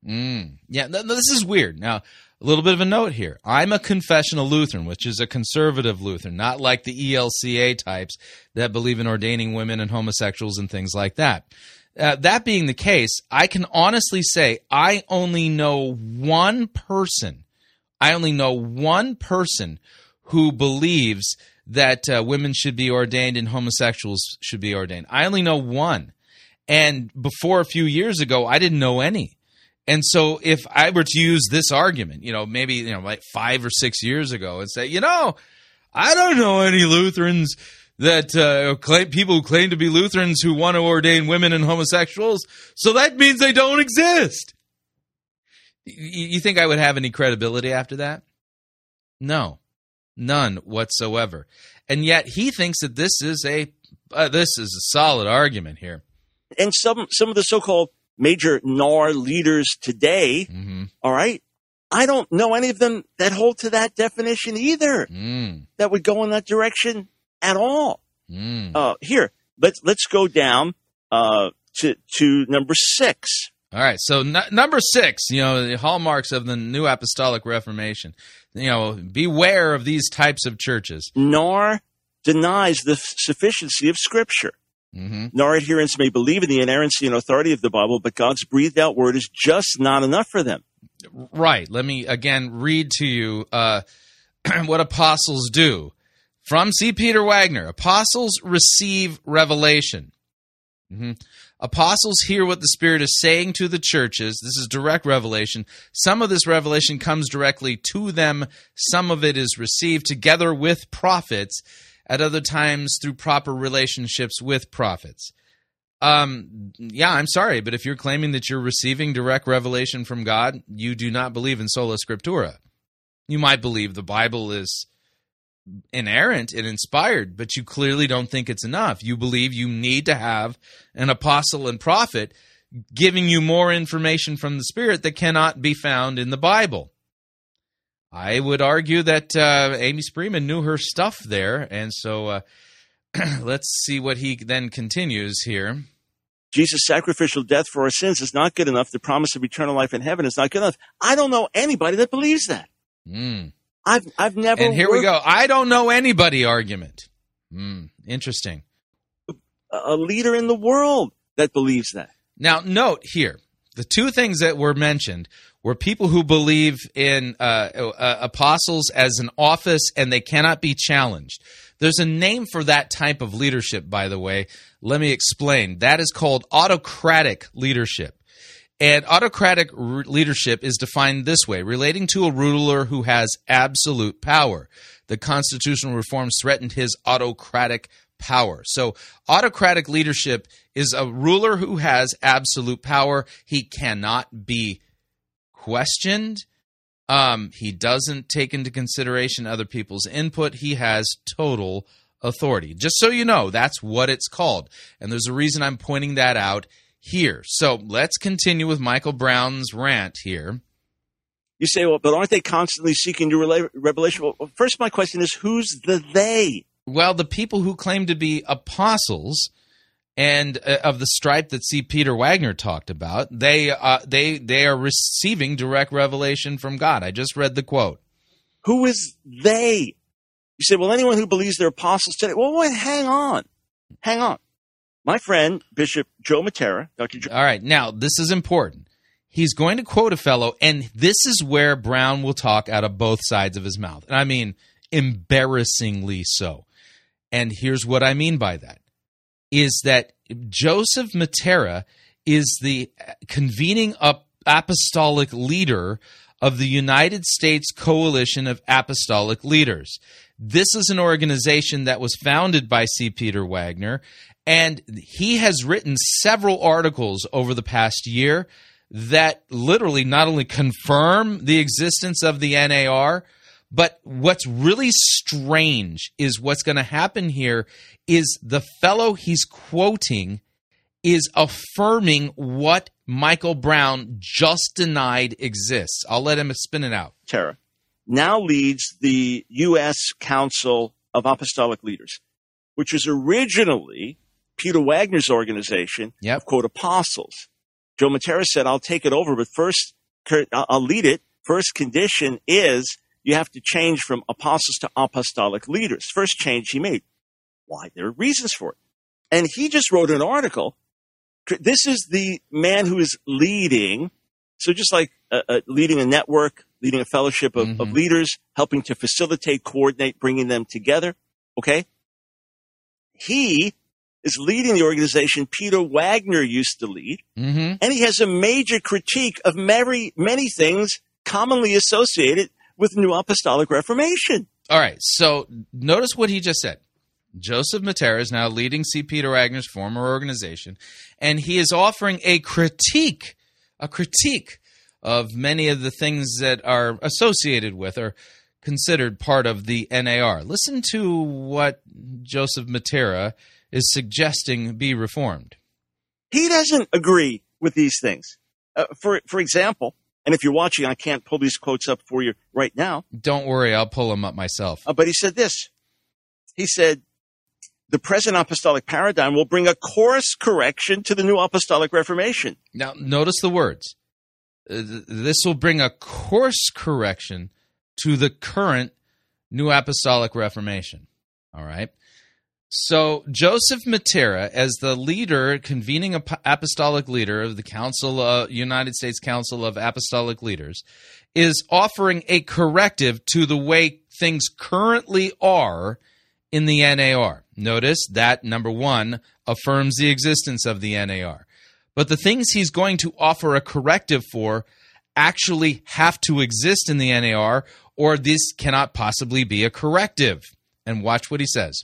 Mm. Yeah, th- this is weird. Now, a little bit of a note here. I'm a confessional Lutheran, which is a conservative Lutheran, not like the ELCA types that believe in ordaining women and homosexuals and things like that. Uh, that being the case, I can honestly say I only know one person. I only know one person who believes that uh, women should be ordained and homosexuals should be ordained. I only know one. And before a few years ago, I didn't know any. And so if I were to use this argument, you know, maybe, you know, like five or six years ago and say, you know, I don't know any Lutherans that uh, claim people who claim to be Lutherans who want to ordain women and homosexuals. So that means they don't exist. You, think I would have any credibility after that? No, none whatsoever. And yet he thinks that this is a uh, this is a solid argument here. And some some of the so-called major NAR leaders today, Mm-hmm. all right, I don't know any of them that hold to that definition either. Mm. That would go in that direction at all. Mm. Uh, here, let's let's go down uh, to to number six. All right, so n- number six, you know, the hallmarks of the New Apostolic Reformation. You know, beware of these types of churches. NAR denies the sufficiency of Scripture. Mm-hmm. NAR adherents may believe in the inerrancy and authority of the Bible, but God's breathed out word is just not enough for them. Right. Let me again read to you uh, what apostles do. From C. Peter Wagner Apostles receive revelation. Mhm. Apostles hear what the Spirit is saying to the churches. This is direct revelation. Some of this revelation comes directly to them, some of it is received together with prophets, at other times through proper relationships with prophets. Um, yeah, I'm sorry, but if you're claiming that you're receiving direct revelation from God, you do not believe in sola scriptura. You might believe the Bible is inerrant and inspired, but you clearly don't think it's enough. You believe you need to have an apostle and prophet giving you more information from the Spirit that cannot be found in the Bible. I would argue that uh, Amy Spreeman knew her stuff there, and so uh, let's see what he then continues here. Jesus' sacrificial death for our sins is not good enough. The promise of eternal life in heaven is not good enough. I don't know anybody that believes that. Mm. I've I've never. And here we go. I don't know anybody argument. Mm, interesting. A leader in the world that believes that. Now, note here the two things that were mentioned were people who believe in uh, uh, apostles as an office and they cannot be challenged. There's a name for that type of leadership, by the way. Let me explain. That is called autocratic leadership. And autocratic leadership is defined this way relating to a ruler who has absolute power. The constitutional reforms threatened his autocratic power. So, autocratic leadership is a ruler who has absolute power. He cannot be questioned. Um, he doesn't take into consideration other people's input. He has total authority. Just so you know, that's what it's called. And there's a reason I'm pointing that out here. So let's continue with Michael Brown's rant here. You say, well, but aren't they constantly seeking to relay revelation? Well, first, my question is, who's the they? Well, the people who claim to be apostles and uh, of the stripe that C. Peter Wagner talked about, they uh, they they are receiving direct revelation from God. I just read the quote. Who is they? You say, well, anyone who believes they're apostles today. Well, wait, hang on, hang on. My friend Bishop Joe Mattera, Dr. Joe. All right, now this is important. He's going to quote a fellow, and this is where Brown will talk out of both sides of his mouth. And I mean, embarrassingly so. And here's what I mean by that is that Joseph Mattera is the convening apostolic leader of the United States Coalition of Apostolic Leaders. This is an organization that was founded by C. Peter Wagner, and he has written several articles over the past year that literally not only confirm the existence of the NAR, but what's really strange is what's going to happen here is the fellow he's quoting is affirming what Michael Brown just denied exists. I'll let him spin it out. Tara now leads the U.S. Council of Apostolic Leaders, which was originally Peter Wagner's organization yep. of quote apostles. Joe Mattera said, "I'll take it over, but first, I'll lead it. First condition is you have to change from apostles to apostolic leaders. First change he made. Why? There are reasons for it. And he just wrote an article. This is the man who is leading. So just like uh, uh, leading a network, leading a fellowship of, mm-hmm. of leaders, helping to facilitate, coordinate, bringing them together. Okay. He is leading the organization Peter Wagner used to lead. Mm-hmm. And he has a major critique of many, many things commonly associated with New Apostolic Reformation. All right. So notice what he just said. Joseph Mattera is now leading C. Peter Wagner's former organization, and he is offering a critique, a critique of many of the things that are associated with or considered part of the NAR. Listen to what Joseph Mattera is suggesting be reformed. He doesn't agree with these things. Uh, for for example, and if you're watching, I can't pull these quotes up for you right now. Don't worry, I'll pull them up myself. Uh, but he said this. He said, the present apostolic paradigm will bring a course correction to the new apostolic reformation. Now, notice the words. Uh, this will bring a course correction to the current new apostolic reformation. All right. So Joseph Mattera, as the leader, convening apostolic leader of the Council, uh, United States Council of Apostolic Leaders, is offering a corrective to the way things currently are in the NAR. Notice that number one affirms the existence of the NAR, but the things he's going to offer a corrective for actually have to exist in the NAR, or this cannot possibly be a corrective. And watch what he says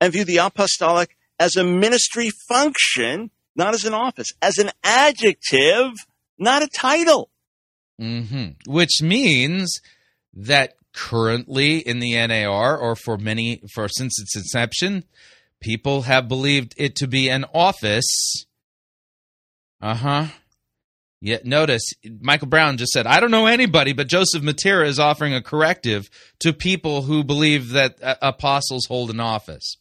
and view the apostolic as a ministry function, not as an office, as an adjective, not a title. Mm-hmm. Which means that currently in the NAR, or for many, for since its inception, people have believed it to be an office. Uh huh. Yet notice Michael Brown just said, I don't know anybody, but Joseph Mattera is offering a corrective to people who believe that uh, apostles hold an office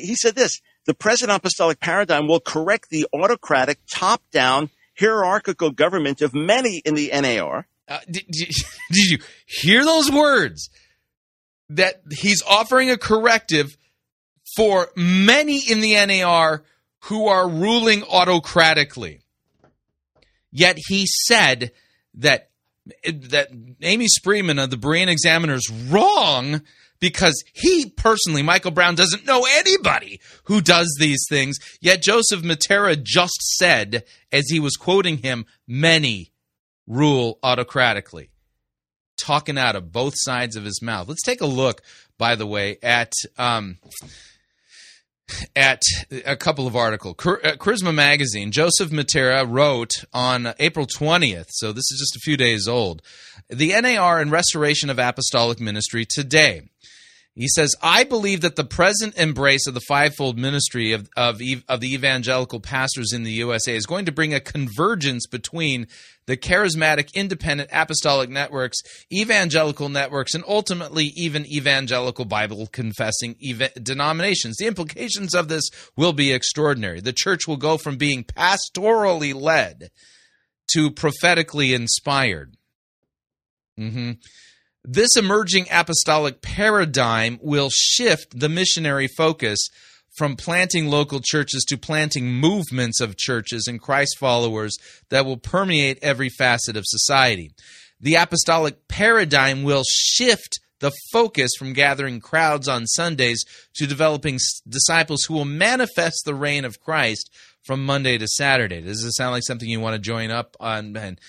he said this the present apostolic paradigm will correct the autocratic, top down, hierarchical government of many in the NAR. Uh, did, did, you hear those words? That he's offering a corrective for many in the NAR who are ruling autocratically. Yet he said that that Amy Spreeman of the Berean Examiner is wrong because he personally, Michael Brown, doesn't know anybody who does these things. Yet Joseph Mattera just said, as he was quoting him, many rule autocratically. Talking out of both sides of his mouth. Let's take a look, by the way, at. Um, at a couple of articles. Uh, Charisma Magazine, Joseph Mattera wrote on April 20th, so this is just a few days old, the NAR and Restoration of Apostolic Ministry today. He says, I believe that the present embrace of the fivefold ministry of, of, of, the evangelical pastors in the USA is going to bring a convergence between the charismatic independent apostolic networks, evangelical networks, and ultimately even evangelical Bible confessing ev- denominations. The implications of this will be extraordinary. The church will go from being pastorally led to prophetically inspired. Mm-hmm. This emerging apostolic paradigm will shift the missionary focus from planting local churches to planting movements of churches and Christ followers that will permeate every facet of society. The apostolic paradigm will shift the focus from gathering crowds on Sundays to developing disciples who will manifest the reign of Christ from Monday to Saturday. Does this sound like something you want to join up on and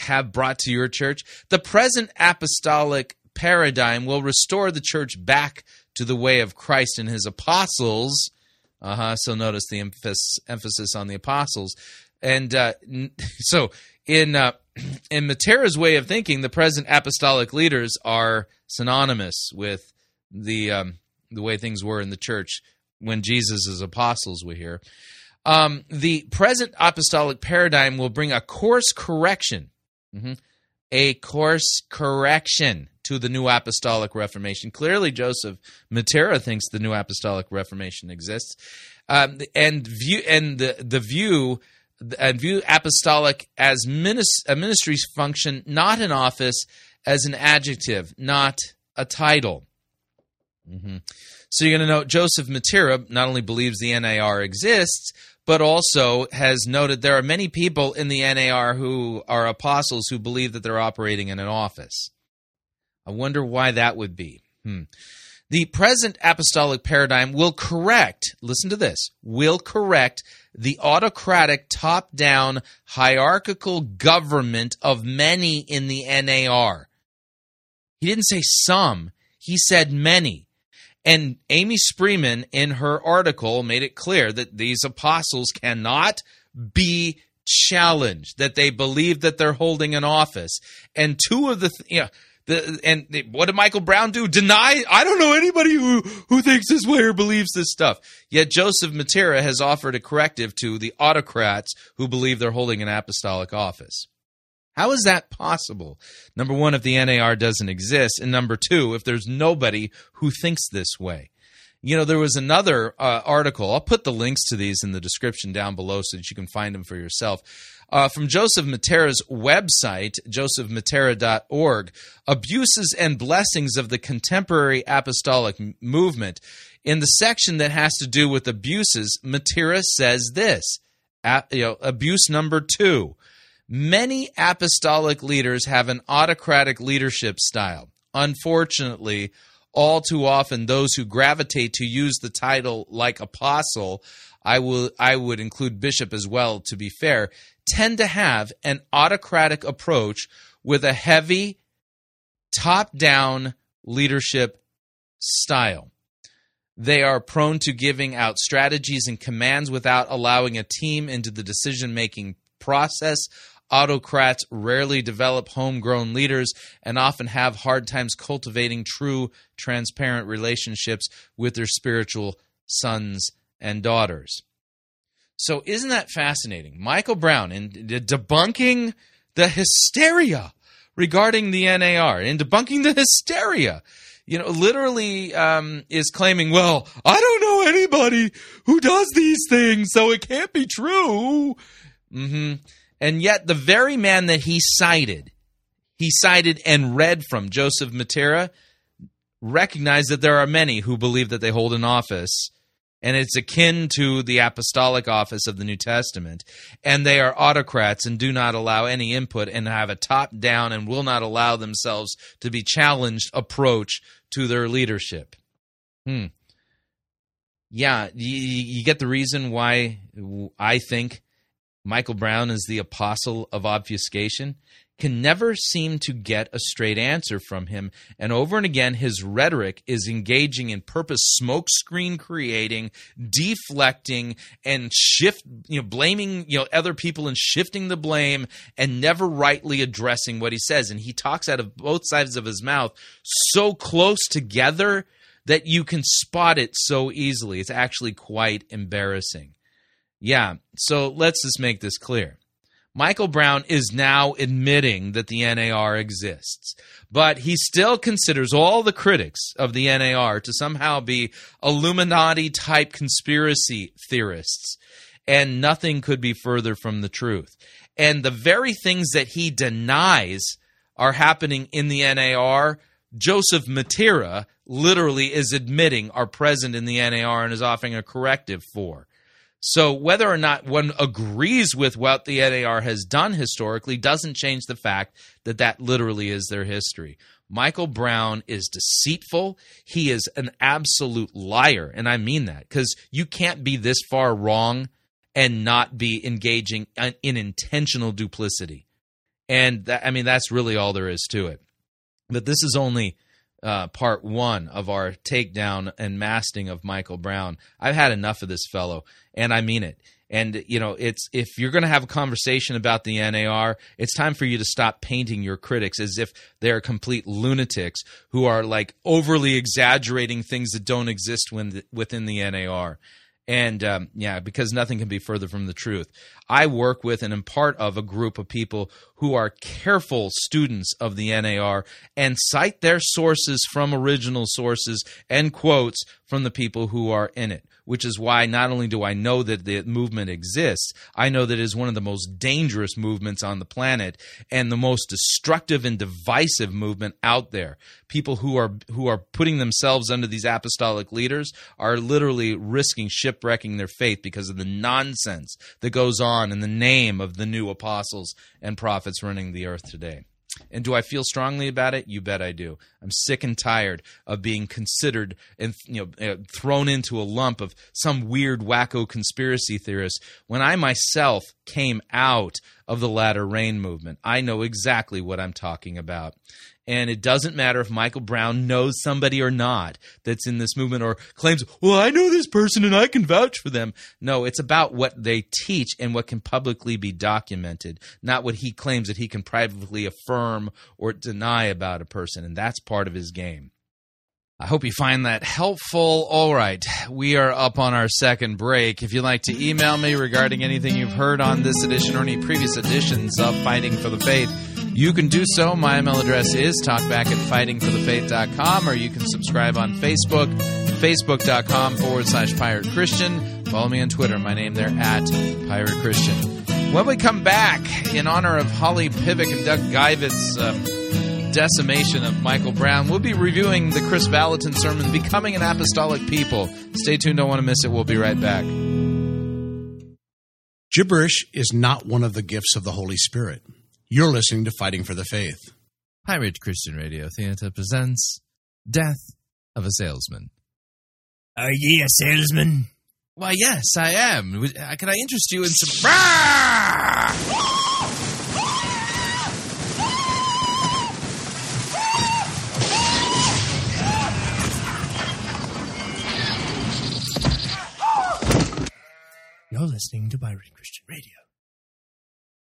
have brought to your church? The present apostolic paradigm will restore the church back to the way of Christ and his apostles. Uh huh. So notice the emphasis, emphasis on the apostles. And uh, so in uh, in Mattera's way of thinking, the present apostolic leaders are synonymous with the um, the way things were in the church when Jesus' apostles were here. Um, the present apostolic paradigm will bring a course correction, mm-hmm. a course correction to the new apostolic reformation. Clearly, Joseph Mattera thinks the new apostolic reformation exists, um, and view and the the view and view apostolic as minis- a ministry's function, not an office, as an adjective, not a title. Mm-hmm. So you're going to note Joseph Mattera not only believes the NAR exists, but also has noted there are many people in the NAR who are apostles who believe that they're operating in an office. I wonder why that would be. Hmm. The present apostolic paradigm will correct, listen to this, will correct the autocratic top down hierarchical government of many in the NAR. He didn't say some, he said many. And Amy Spreeman, in her article, made it clear that these apostles cannot be challenged, that they believe that they're holding an office. And two of the, th- you know, the, and what did Michael Brown do? Deny? I don't know anybody who, who thinks this way or believes this stuff. Yet Joseph Mattera has offered a corrective to the autocrats who believe they're holding an apostolic office. How is that possible? Number one, if the NAR doesn't exist, and number two, if there's nobody who thinks this way. You know, there was another uh, article. I'll put the links to these in the description down below so that you can find them for yourself. Uh, from Joseph Mattera's website, josephmattera.org, Abuses and Blessings of the Contemporary Apostolic Movement. In the section that has to do with abuses, Mattera says this you know, abuse number two Many apostolic leaders have an autocratic leadership style. Unfortunately, all too often those who gravitate to use the title like apostle, I will I would include bishop as well to be fair, tend to have an autocratic approach with a heavy top-down leadership style. They are prone to giving out strategies and commands without allowing a team into the decision making process, Autocrats rarely develop homegrown leaders and often have hard times cultivating true, transparent relationships with their spiritual sons and daughters. So, isn't that fascinating? Michael Brown, in debunking the hysteria regarding the NAR, in debunking the hysteria, you know, literally um, is claiming, well, I don't know anybody who does these things, so it can't be true. Mm-hmm. And yet, the very man that he cited, he cited and read from, Joseph Mattera, recognized that there are many who believe that they hold an office, and it's akin to the apostolic office of the New Testament. And they are autocrats and do not allow any input and have a top down and will not allow themselves to be challenged approach to their leadership. Hmm. Yeah, you, you get the reason why I think Michael Brown is the apostle of obfuscation, can never seem to get a straight answer from him. And over and again, his rhetoric is engaging in purpose smokescreen creating, deflecting, and shift, you know, blaming, you know, other people and shifting the blame and never rightly addressing what he says. And he talks out of both sides of his mouth so close together that you can spot it so easily. It's actually quite embarrassing. Yeah, so let's just make this clear. Michael Brown is now admitting that the NAR exists, but he still considers all the critics of the NAR to somehow be Illuminati type conspiracy theorists, and nothing could be further from the truth. And the very things that he denies are happening in the NAR, Joseph Mattera literally is admitting are present in the NAR and is offering a corrective for. So whether or not one agrees with what the NAR has done historically doesn't change the fact that that literally is their history. Michael Brown is deceitful. He is an absolute liar. And I mean that because you can't be this far wrong and not be engaging in in intentional duplicity. And that, I mean, that's really all there is to it. But this is only uh, part one of our takedown and masting of Michael Brown. I've had enough of this fellow, and I mean it. And you know, it's if you're going to have a conversation about the NAR, it's time for you to stop painting your critics as if they're complete lunatics who are like overly exaggerating things that don't exist when, within the NAR. And um, yeah, because nothing can be further from the truth. I work with and am part of a group of people who are careful students of the NAR and cite their sources from original sources and quotes from the people who are in it which is why not only do I know that the movement exists, I know that it is one of the most dangerous movements on the planet and the most destructive and divisive movement out there. People who are who are putting themselves under these apostolic leaders are literally risking shipwrecking their faith because of the nonsense that goes on in the name of the new apostles and prophets running the earth today. And do I feel strongly about it? You bet I do. I'm sick and tired of being considered and you know uh, thrown into a lump of some weird wacko conspiracy theorist when I myself came out of the latter rain movement. I know exactly what I'm talking about. And it doesn't matter if Michael Brown knows somebody or not that's in this movement or claims, well, I know this person and I can vouch for them. No, it's about what they teach and what can publicly be documented, not what he claims that he can privately affirm or deny about a person. And that's part of his game. I hope you find that helpful. All right, we are up on our second break. If you'd like to email me regarding anything you've heard on this edition or any previous editions of Fighting for the Faith, you can do so. My email address is talkback at fightingforthefaith.com, or you can subscribe on Facebook, facebook.com forward slash pirate Christian. Follow me on Twitter. My name there at pirate Christian. When we come back, in honor of Holly Pivec and Doug Geivett's um, decimation of Michael Brown, we'll be reviewing the Kris Vallotton sermon, Becoming an Apostolic People. Stay tuned, don't want to miss it. We'll be right back. Gibberish is not one of the gifts of the Holy Spirit. You're listening to Fighting for the Faith. Pirate Christian Radio Theater presents Death of a Salesman. Are ye a salesman? Why, yes, I am. Uh, Can I interest you in some. You're listening to Pirate Christian Radio.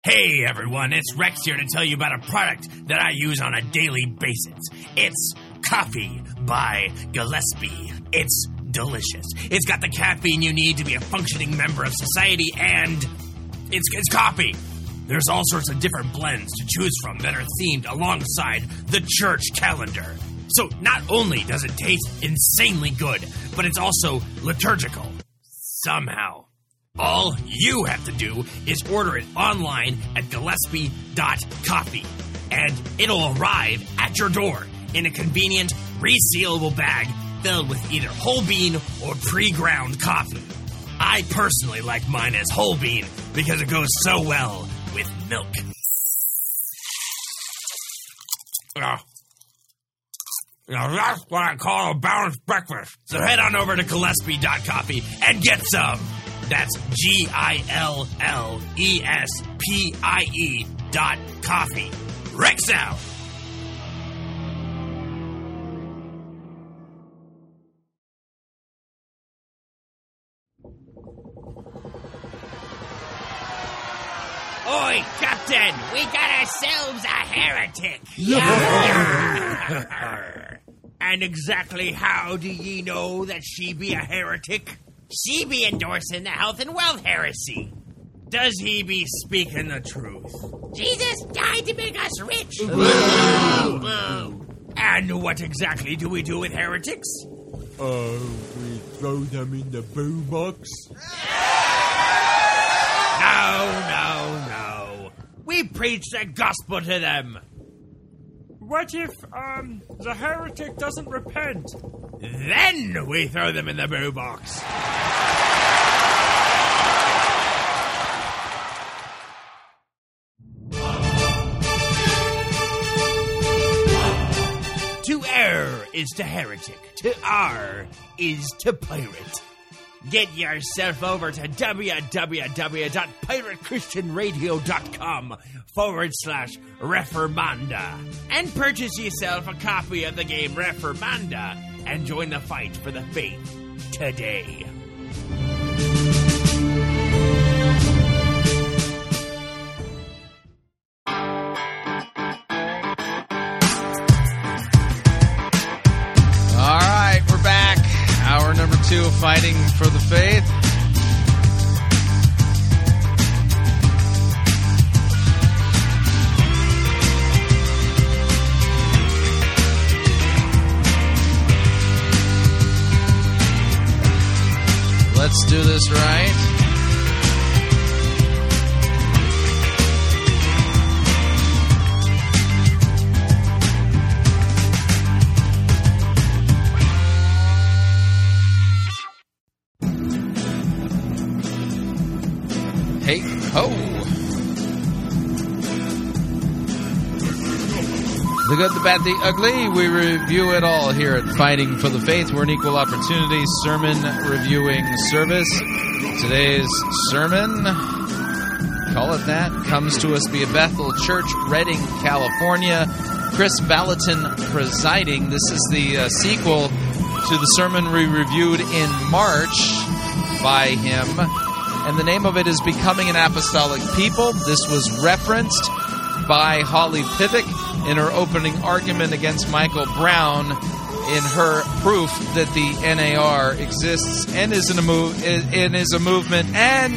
Hey everyone, it's Rex here to tell you about a product that I use on a daily basis. It's Coffee by Gillespie. It's delicious. It's got the caffeine you need to be a functioning member of society, and it's, it's coffee. There's all sorts of different blends to choose from that are themed alongside the church calendar. So not only does it taste insanely good, but it's also liturgical. Somehow. All you have to do is order it online at Gillespie.coffee, and it'll arrive at your door in a convenient, resealable bag filled with either whole bean or pre ground coffee. I personally like mine as whole bean because it goes so well with milk. Ah. Now that's what I call a balanced breakfast. So head on over to Gillespie.coffee and get some. That's G I L L E S P I E dot coffee. Rex out. Oi, Captain! We got ourselves a heretic! and exactly how do ye know that she be a heretic? She be endorsing the health and wealth heresy. Does he be speaking the truth? Jesus died to make us rich. And what exactly do we do with heretics? Uh, we throw them in the boombox. No, no, no. We preach the gospel to them. What if, um, the heretic doesn't repent? Then we throw them in the boo box. To err is to heretic. To R is to pirate. Get yourself over to www.piratechristianradio.com forward slash Reformanda and purchase yourself a copy of the game Reformanda and join the fight for the faith today. Do this right. Hey ho! The good, the bad, the ugly. We review it all here at Fighting for the Faith. We're an equal opportunity sermon reviewing service. Today's sermon, call it that, comes to us via Bethel Church, Redding, California. Kris Vallotton presiding. This is the uh, sequel to the sermon we reviewed in March by him and the name of it is Becoming an Apostolic People. This was referenced by Holly Pivec in her opening argument against Michael Brown in her proof that the NAR exists and is a move and is a movement and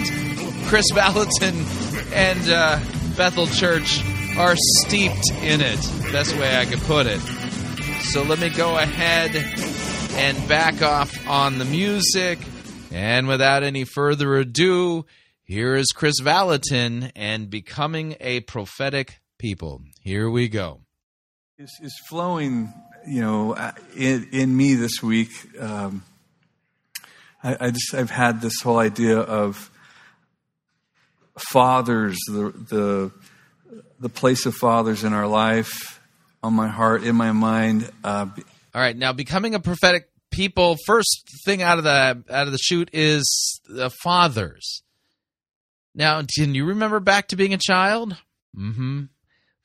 Kris Vallotton and uh, Bethel Church are steeped in it. Best way I could put it. So let me go ahead and back off on the music. And without any further ado, here is Kris Vallotton and becoming a prophetic people. Here we go. is, is flowing, you know, uh, in, in me this week. Um, I, I just I've had this whole idea of fathers, the the the place of fathers in our life, on my heart, in my mind. Uh, All right, now becoming a prophetic people. First thing out of the out of the chute is the fathers. Now, can you remember back to being a child? Mm-hmm.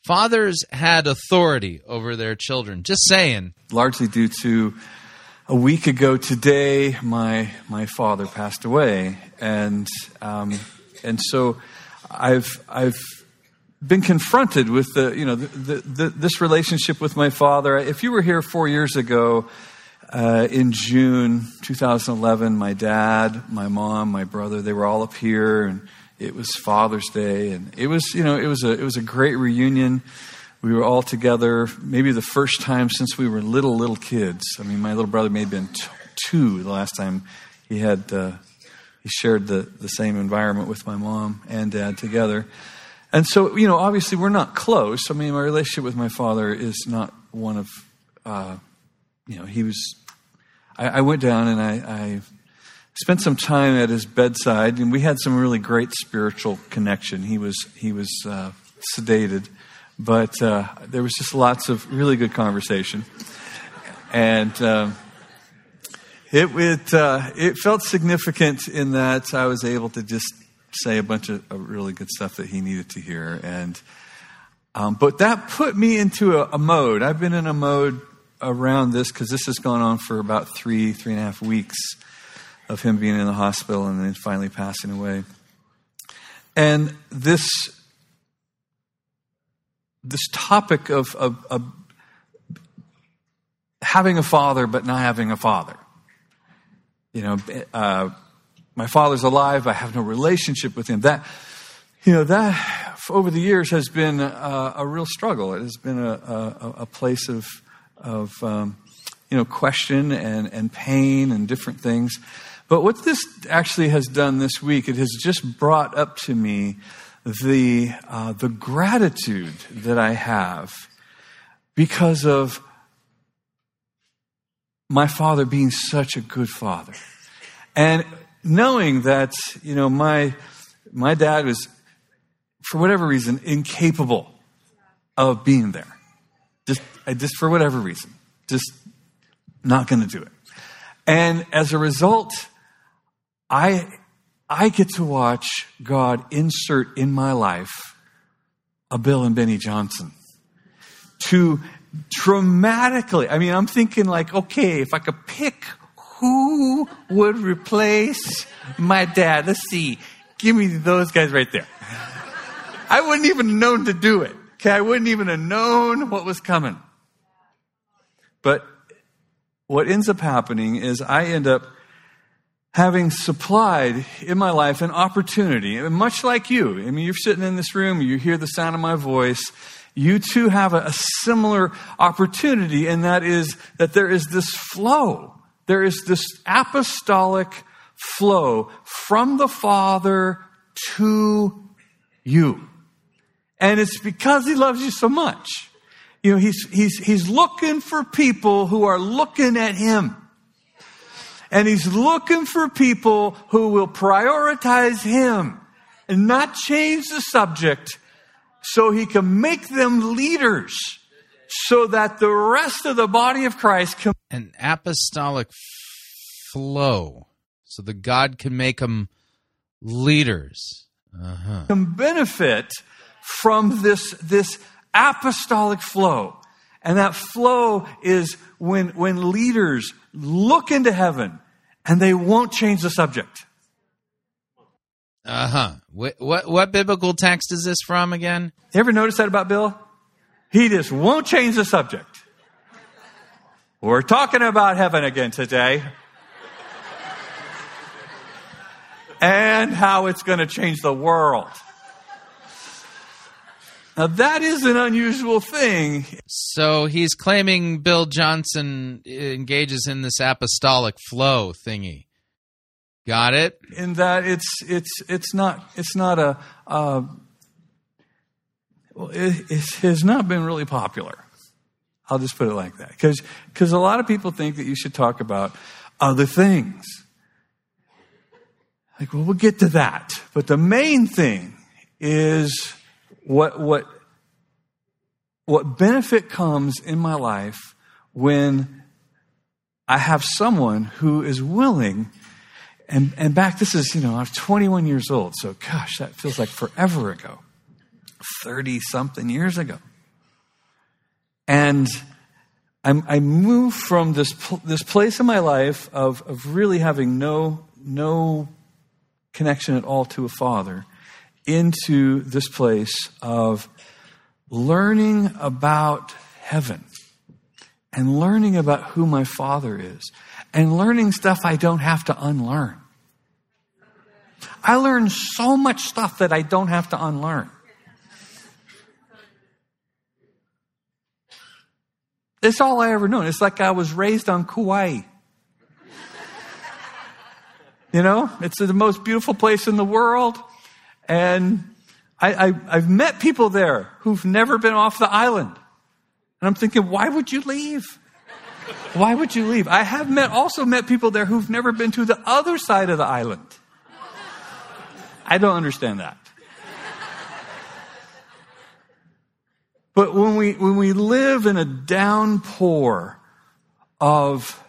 Fathers had authority over their children. Just saying. largely due to a week ago today, my my father passed away, and um, and so I've I've been confronted with the you know the, the, the, this relationship with my father. If you were here four years ago. Uh, in June 2011, my dad, my mom, my brother, they were all up here, and it was Father's Day, and it was, you know, it was a it was a great reunion. We were all together, maybe the first time since we were little little kids. I mean, my little brother may have been t- two the last time he had uh, he shared the the same environment with my mom and dad together. And so, you know, obviously we're not close. I mean, my relationship with my father is not one of, uh, you know, he was. I, I went down and I, I spent some time at his bedside, and we had some really great spiritual connection. He was he was uh, sedated, but uh, there was just lots of really good conversation, and um, it it uh, it felt significant in that I was able to just say a bunch of, of really good stuff that he needed to hear, and um, but that put me into a, a mode. I've been in a mode around this because this has gone on for about three three and a half weeks of him being in the hospital and then finally passing away. And this this topic of, of, of having a father but not having a father. You know, uh, my father's alive. I have no relationship with him. That you know that over the years has been a, a real struggle. It has been a, a, a place of of um, you know question and and pain and different things. But what this actually has done this week, it has just brought up to me the uh, the gratitude that I have because of my father being such a good father, and knowing that you know my my dad was for whatever reason incapable of being there, just just for whatever reason, just not going to do it, and as a result. I, I get to watch God insert in my life a Bill and Beni Johnson to dramatically, I mean, I'm thinking like, okay, if I could pick who would replace my dad, let's see, give me those guys right there. I wouldn't even have known to do it. Okay, I wouldn't even have known what was coming. But what ends up happening is I end up having supplied in my life an opportunity, and much like you. I mean, you're sitting in this room, you hear the sound of my voice. You too have a, a similar opportunity, and that is that there is this flow. There is this apostolic flow from the Father to you. And it's because He loves you so much. You know, He's, He's, He's looking for people who are looking at Him. And He's looking for people who will prioritize Him and not change the subject so He can make them leaders so that the rest of the body of Christ can. An apostolic flow so that God can make them leaders. Uh-huh. can benefit from this, this apostolic flow. And that flow is when, when leaders look into heaven and they won't change the subject. Uh huh. What, what what biblical text is this from again? You ever notice that about Bill? He just won't change the subject. We're talking about heaven again today. and how it's going to change the world. Now, that is an unusual thing. So he's claiming Bill Johnson engages in this apostolic flow thingy. Got it? In that it's it's it's not it's not a uh, well, it, it has not been really popular. I'll just put it like that because because a lot of people think that you should talk about other things. Like, well, we'll get to that, but the main thing is what what what benefit comes in my life when I have someone who is willing and and back this is you know I'm 21 years old so gosh that feels like forever ago. 30 something years ago. And I'm, I moved from this this place in my life of of really having no no connection at all to a father into this place of learning about heaven and learning about who my father is and learning stuff I don't have to unlearn. I learn so much stuff that I don't have to unlearn. It's all I ever known. It's like I was raised on Kauai. You know, it's the most beautiful place in the world. And I, I've met people there who've never been off the island. And I'm thinking, why would you leave? Why would you leave? I have met, also met people there who've never been to the other side of the island. I don't understand that. But when we, when we live in a downpour of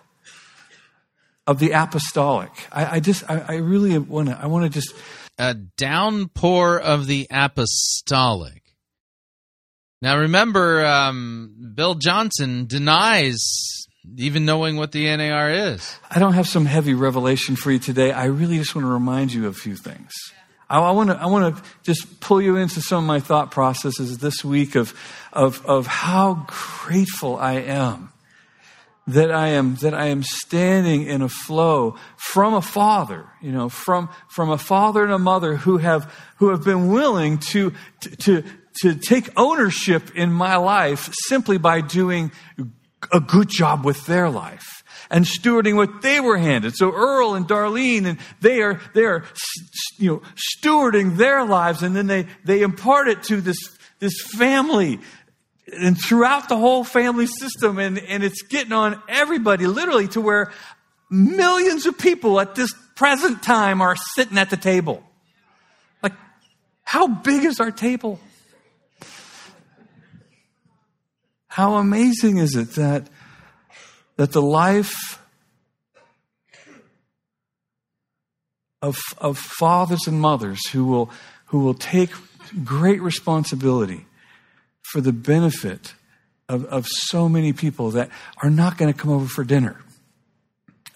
of the apostolic. I, I just, I, I really want to, I want to just. A downpour of the apostolic. Now remember, um, Bill Johnson denies even knowing what the NAR is. I don't have some heavy revelation for you today. I really just want to remind you of a few things. I, want to, I want to just pull you into some of my thought processes this week of, of, of how grateful I am that I am that I am standing in a flow from a father, you know, from from a father and a mother who have who have been willing to to to take ownership in my life simply by doing a good job with their life and stewarding what they were handed. So Earl and Darlene and they are they are you know stewarding their lives and then they they impart it to this this family and throughout the whole family system, and, and it's getting on everybody, literally, to where millions of people at this present time are sitting at the table. Like, how big is our table? How amazing is it that, that the life of, of fathers and mothers who will, who will take great responsibility for the benefit of, of so many people that are not going to come over for dinner.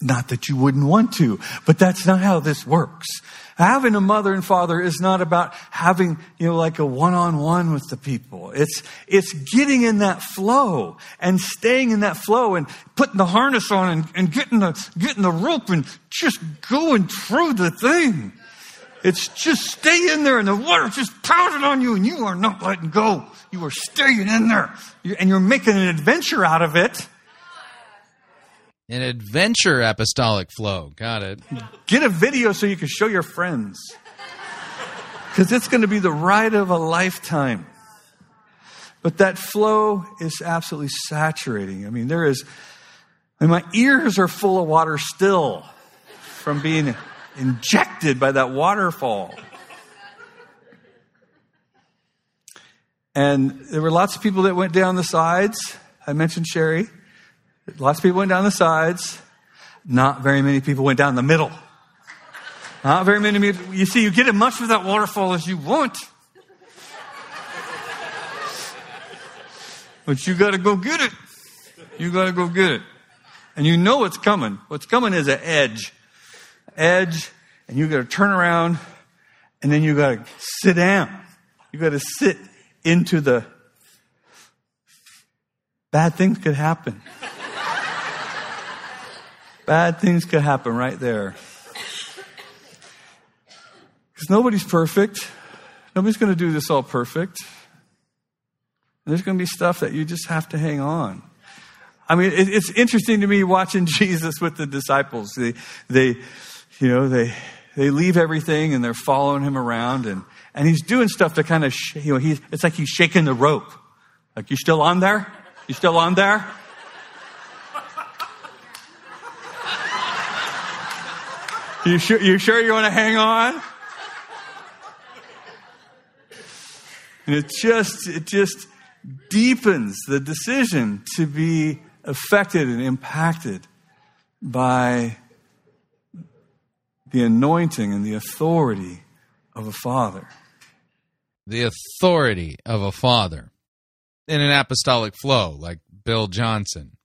Not that you wouldn't want to, but that's not how this works. Having a mother and father is not about having, you know, like a one-on-one with the people. It's, it's getting in that flow and staying in that flow and putting the harness on and, and getting the, getting the rope and just going through the thing. It's just stay in there and the water's just pounding on you and you are not letting go. You are staying in there and you're making an adventure out of it. An adventure apostolic flow. Got it. Get a video so you can show your friends. Because it's going to be the ride of a lifetime. But that flow is absolutely saturating. I mean, there is, I mean, my ears are full of water still from being injected by that waterfall. And there were lots of people that went down the sides. I mentioned Sherry. Lots of people went down the sides. Not very many people went down the middle. Not very many. You see, you get as much of that waterfall as you want. But you got to go get it. You got to go get it. And you know what's coming. What's coming is an edge. Edge, and you got to turn around, and then you got to sit down. You got to sit into the bad things could happen. Bad things could happen right there. Because nobody's perfect. Nobody's going to do this all perfect. There's going to be stuff that you just have to hang on. I mean, it, it's interesting to me watching Jesus with the disciples. They, they, you know, they, they leave everything and they're following him around and, and he's doing stuff to kind of, sh- you know, he's, it's like he's shaking the rope. Like, you still on there? You still on there? You sure, you sure you want to hang on? And it just, it just deepens the decision to be affected and impacted by the anointing and the authority of a father. The authority of a father in an apostolic flow, like Bill Johnson.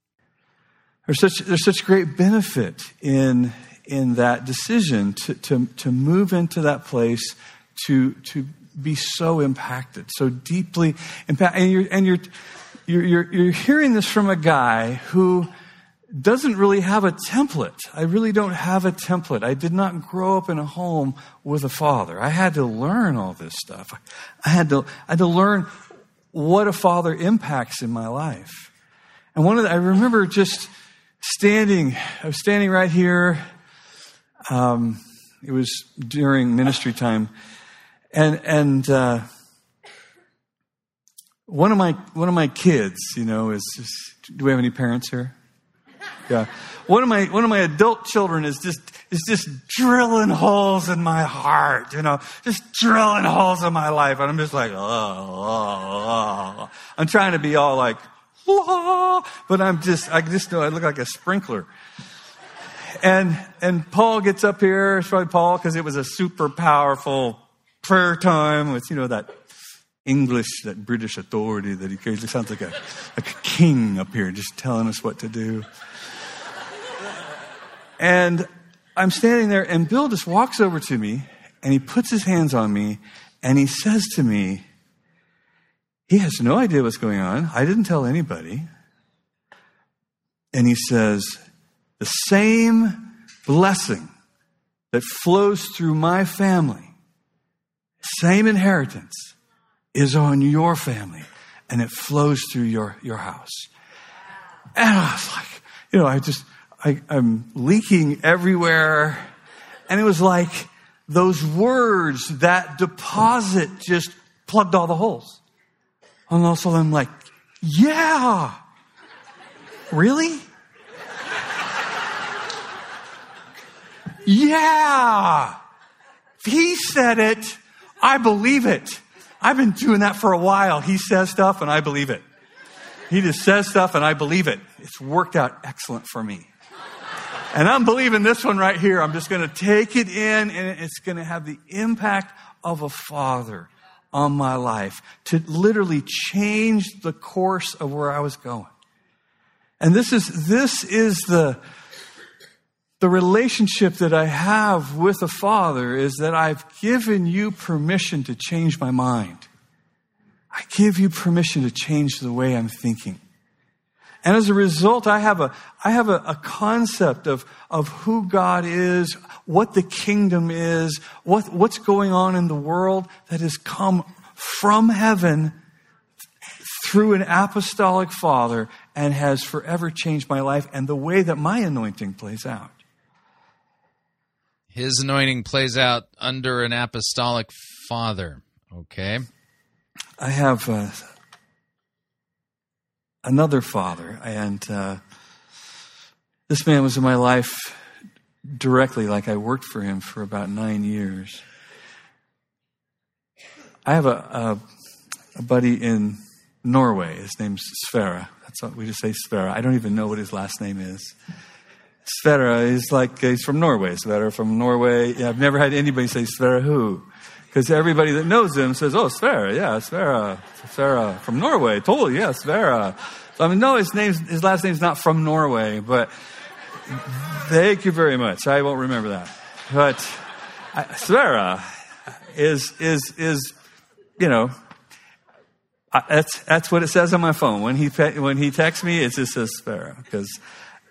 There's such, there's such great benefit in, in that decision to, to, to move into that place, to, to be so impacted, so deeply impacted. And you're, and you're, you're, you're, you're hearing this from a guy who doesn't really have a template. I really don't have a template. I did not grow up in a home with a father. I had to learn all this stuff. I had to, I had to learn what a father impacts in my life. And one of the, I remember just standing, I was standing right here. Um, it was during ministry time. And, and, uh, one of my, one of my kids, you know, is, is do we have any parents here? Yeah. One of my one of my adult children is just is just drilling holes in my heart, you know, just drilling holes in my life, and I'm just like, oh, oh, oh. I'm trying to be all like, oh, but I'm just I just know I look like a sprinkler. And and Paul gets up here, it's probably Paul because it was a super powerful prayer time with you know that English, that British authority that he carries. He sounds like a, like a king up here just telling us what to do. And I'm standing there, and Bill just walks over to me, and he puts his hands on me, and he says to me, he has no idea what's going on. I didn't tell anybody. And he says, the same blessing that flows through my family, same inheritance, is on your family, and it flows through your, your house. And I was like, you know, I just, I, I'm leaking everywhere. And it was like those words, that deposit just plugged all the holes. And also I'm like, yeah. Really? Yeah. If he said it, I believe it. I've been doing that for a while. He says stuff and I believe it. He just says stuff and I believe it. It's worked out excellent for me. And I'm believing this one right here. I'm just going to take it in and it's going to have the impact of a father on my life to literally change the course of where I was going. And this is, this is the, the relationship that I have with a father is that I've given you permission to change my mind. I give you permission to change the way I'm thinking. And as a result, I have a, I have a, a, concept of, of who God is, what the kingdom is, what, what's going on in the world that has come from heaven through an apostolic father and has forever changed my life and the way that my anointing plays out. His anointing plays out under an apostolic father. Okay. I have uh, another father, and uh, this man was in my life directly, like I worked for him for about nine years. I have a, a, a buddy in Norway. His name's Sverre. That's what we just say Sverre. I don't even know what his last name is. Sverre is like he's from Norway. Sverre from Norway. Yeah, I've never had anybody say Sverre who, because everybody that knows him says, "Oh, Sverre, yeah, Sverre, Sverre from Norway." Totally, yeah, Sverre. So, I mean, no, his name's his last name's not from Norway, but thank you very much. I won't remember that. But I, Sverre is is is you know I, that's that's what it says on my phone when he when he texts me. It just says Sverre because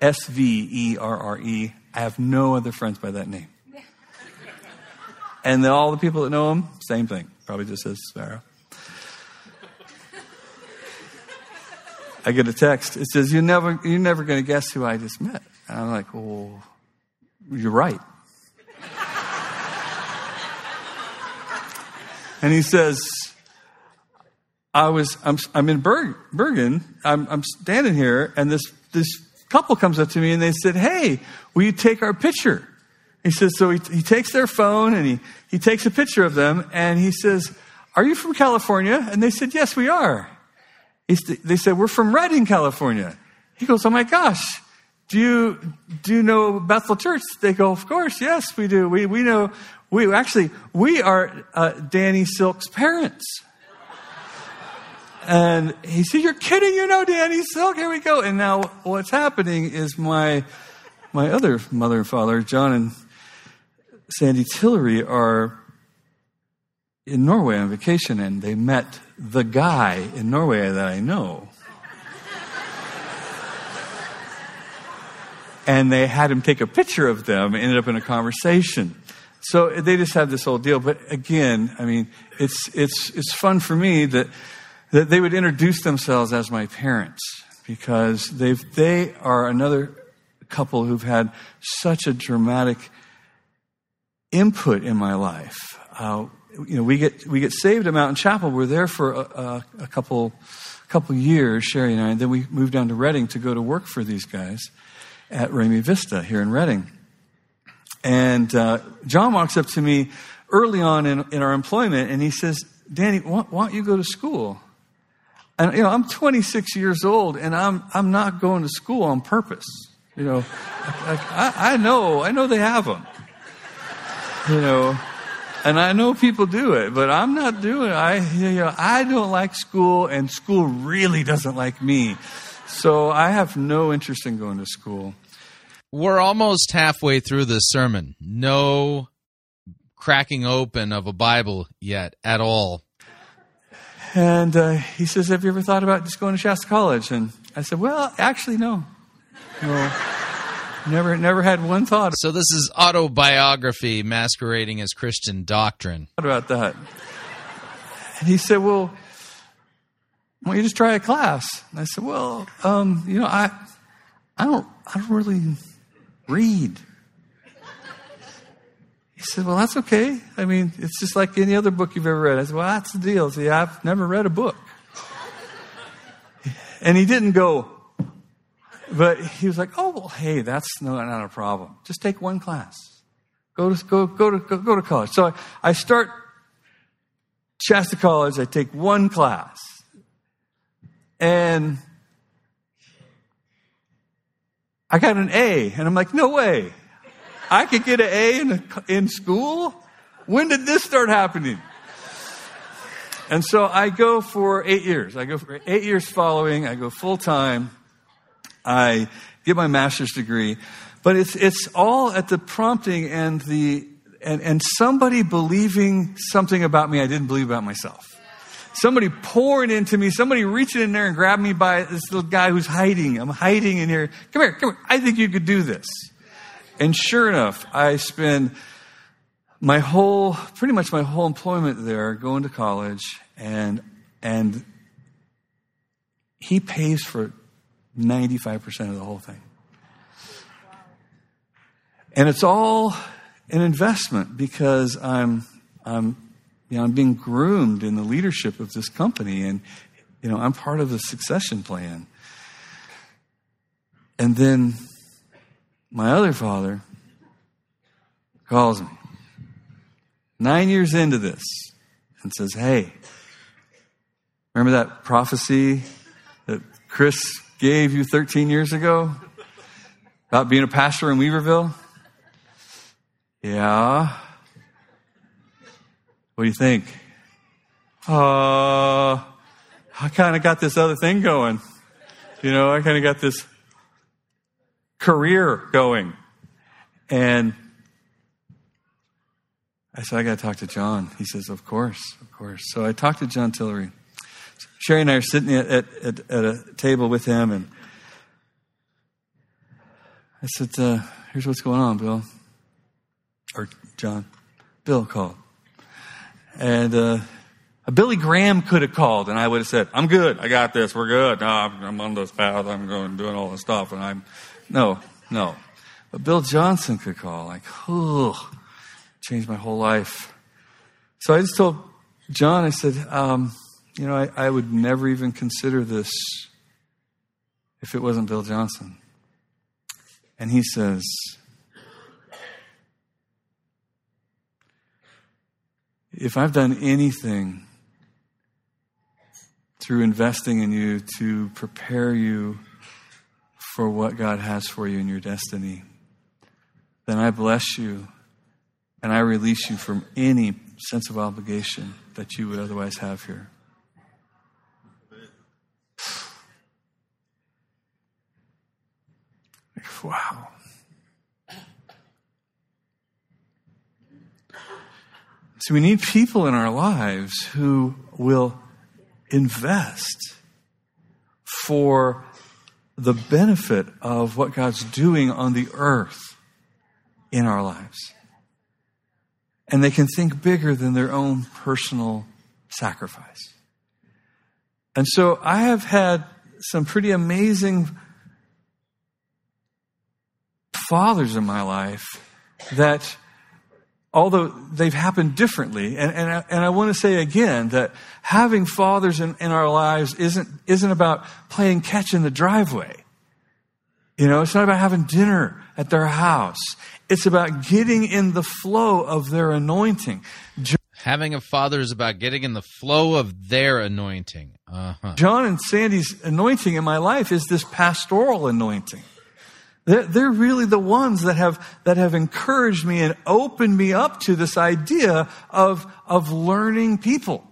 S V E R R E. I have no other friends by that name. And all the people that know him, same thing. Probably just says Sverre. I get a text. It says, "You're never, you're never going to guess who I just met." And I'm like, "Oh, you're right." and he says, "I was, I'm, I'm in Berg, Bergen. I'm, I'm standing here, and this this couple comes up to me, and they said, "Hey, will you take our picture?" He says, so he, he takes their phone and he, he takes a picture of them and he says, Are you from California? And they said, Yes, we are. He, they said, We're from Redding, California. He goes, Oh my gosh, do you, do you know Bethel Church? They go, Of course, yes, we do. We, we know, we actually, we are uh, Danny Silk's parents. And he said, You're kidding, you know Danny Silk, here we go. And now what's happening is my, my other mother and father, John and Sandy Tillery are in Norway on vacation and they met the guy in Norway that I know. and they had him take a picture of them, and ended up in a conversation. So they just had this whole deal. But again, I mean, it's, it's, it's fun for me that, that they would introduce themselves as my parents because they've, they are another couple who've had such a dramatic input in my life. Uh, you know, we get we get saved at Mountain Chapel. We're there for a, a, couple couple years, Sherry and I, and then we moved down to Redding to go to work for these guys at Remy Vista here in Redding. And uh, John walks up to me early on in, in our employment, and he says, "Danny, why, why don't you go to school?" And you know, I'm 26 years old, and I'm I'm not going to school on purpose. You know, I, I know I know they have them you know, and I know people do it, but I'm not doing it. I, you know, I don't like school, and school really doesn't like me. So I have no interest in going to school. We're almost halfway through this sermon. No cracking open of a Bible yet at all. And uh, he says, Have you ever thought about just going to Shasta College? And I said, Well, actually, no. No. Never, never had one thought. So this is autobiography masquerading as Christian doctrine. What about that? And he said, "Well, why don't you just try a class?" And I said, "Well, um, you know, I, I don't, I don't really read." He said, "Well, that's okay. I mean, it's just like any other book you've ever read." I said, "Well, that's the deal. See, I've never read a book." And he didn't go, but he was like, "Oh, well, hey, that's no, not a problem. Just take one class. Go to go go to go, go to college." So I, I start Shasta College. I take one class, and I got an A. And I'm like, no way. I could get an A in, in school? When did this start happening? And so I go for eight years. I go for eight years following. I go full time. I get my master's degree. But it's, it's all at the prompting and the, and, and somebody believing something about me I didn't believe about myself. Somebody pouring into me, somebody reaching in there and grabbing me by this little guy who's hiding. I'm hiding in here. Come here, come here. I think you could do this. And sure enough, I spend my whole, pretty much my whole employment there going to college and, and he pays for 95% of the whole thing. And it's all an investment because I'm, I'm, you know, I'm being groomed in the leadership of this company and, you know, I'm part of the succession plan. And then my other father calls me nine years into this and says, Hey, remember that prophecy that Chris gave you 13 years ago about being a pastor in Weaverville? Yeah. What do you think? Uh, I kind of got this other thing going. You know, I kind of got this career going. And I said, I got to talk to John. He says, Of course, of course. So I talked to John Tillery. Sherry and I are sitting at, at, at, at a table with him, and I said, uh, Here's what's going on, Bill or John, Bill called. And uh, Billy Graham could have called, and I would have said, "I'm good. I got this. We're good. No, I'm, I'm on this path. I'm going doing all this stuff." And I'm no, no. But Bill Johnson could call, like, oh, changed my whole life. So I just told John, I said, um, you know, I, I would never even consider this if it wasn't Bill Johnson. And he says, if I've done anything through investing in you to prepare you for what God has for you in your destiny, then I bless you and I release you from any sense of obligation that you would otherwise have here. Wow. So we need people in our lives who will invest for the benefit of what God's doing on the earth in our lives. And they can think bigger than their own personal sacrifice. And so I have had some pretty amazing fathers in my life that although they've happened differently. And, and, I, and I want to say again that having fathers in, in our lives isn't, isn't about playing catch in the driveway. You know, it's not about having dinner at their house. It's about getting in the flow of their anointing. Having a father is about getting in the flow of their anointing. Uh-huh. John and Sandy's anointing in my life is this pastoral anointing. They're, they're really the ones that have, that have encouraged me and opened me up to this idea of, of learning people.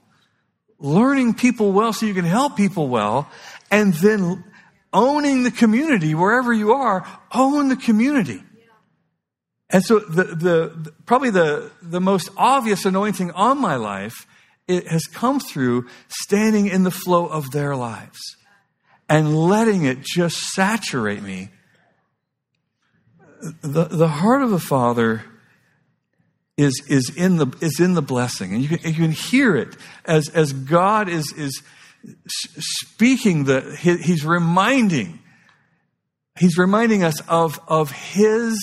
Learning people well so you can help people well, and then owning the community wherever you are, own the community. And so the, the, probably the, the most obvious anointing on my life, it has come through standing in the flow of their lives and letting it just saturate me the, the heart of the Father is, is, in the, is in the blessing. And you can, you can hear it as, as God is, is speaking, the, he's reminding, he's reminding us of, of his,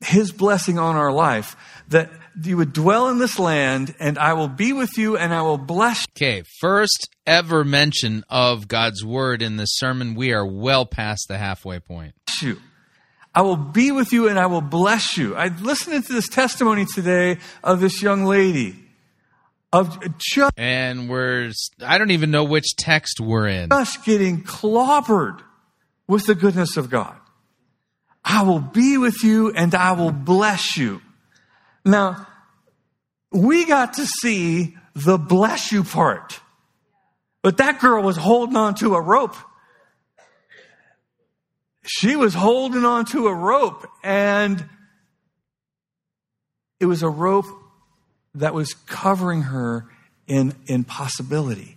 his blessing on our life that you would dwell in this land and I will be with you and I will bless you. Okay, first ever mention of God's word in this sermon. We are well past the halfway point. You. I will be with you and I will bless you. I listened to this testimony today of this young lady. Of just and we're I don't even know which text we're in. Just getting clobbered with the goodness of God. I will be with you and I will bless you. Now, we got to see the bless you part. But that girl was holding on to a rope. She was holding on to a rope and it was a rope that was covering her in, in possibility.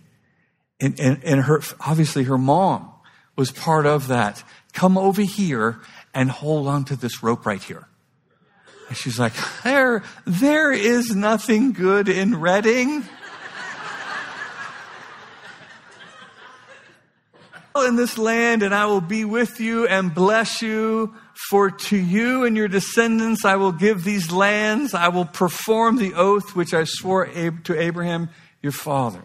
And, and, and her, obviously her mom was part of that. Come over here and hold on to this rope right here. And she's like, there, there is nothing good in Redding. In this land and I will be with you and bless you. For to you and your descendants I will give these lands. I will perform the oath which I swore to Abraham, your father.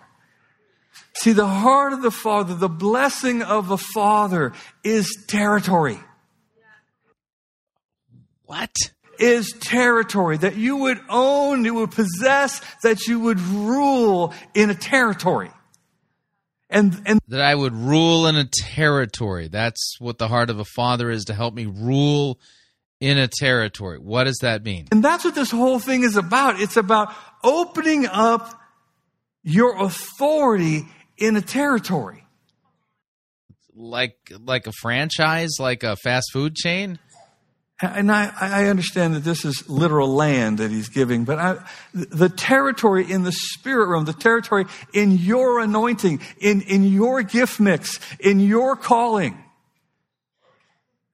See, the heart of the father, the blessing of the father is territory. What? Is territory that you would own, you would possess, that you would rule in a territory. And, and that I would rule in a territory. That's what the heart of a father is to help me rule in a territory. What does that mean? And that's what this whole thing is about. It's about opening up your authority in a territory. Like like a franchise, like a fast food chain? And I, I understand that this is literal land that he's giving, but I, the territory in the spirit realm, the territory in your anointing, in, in your gift mix, in your calling,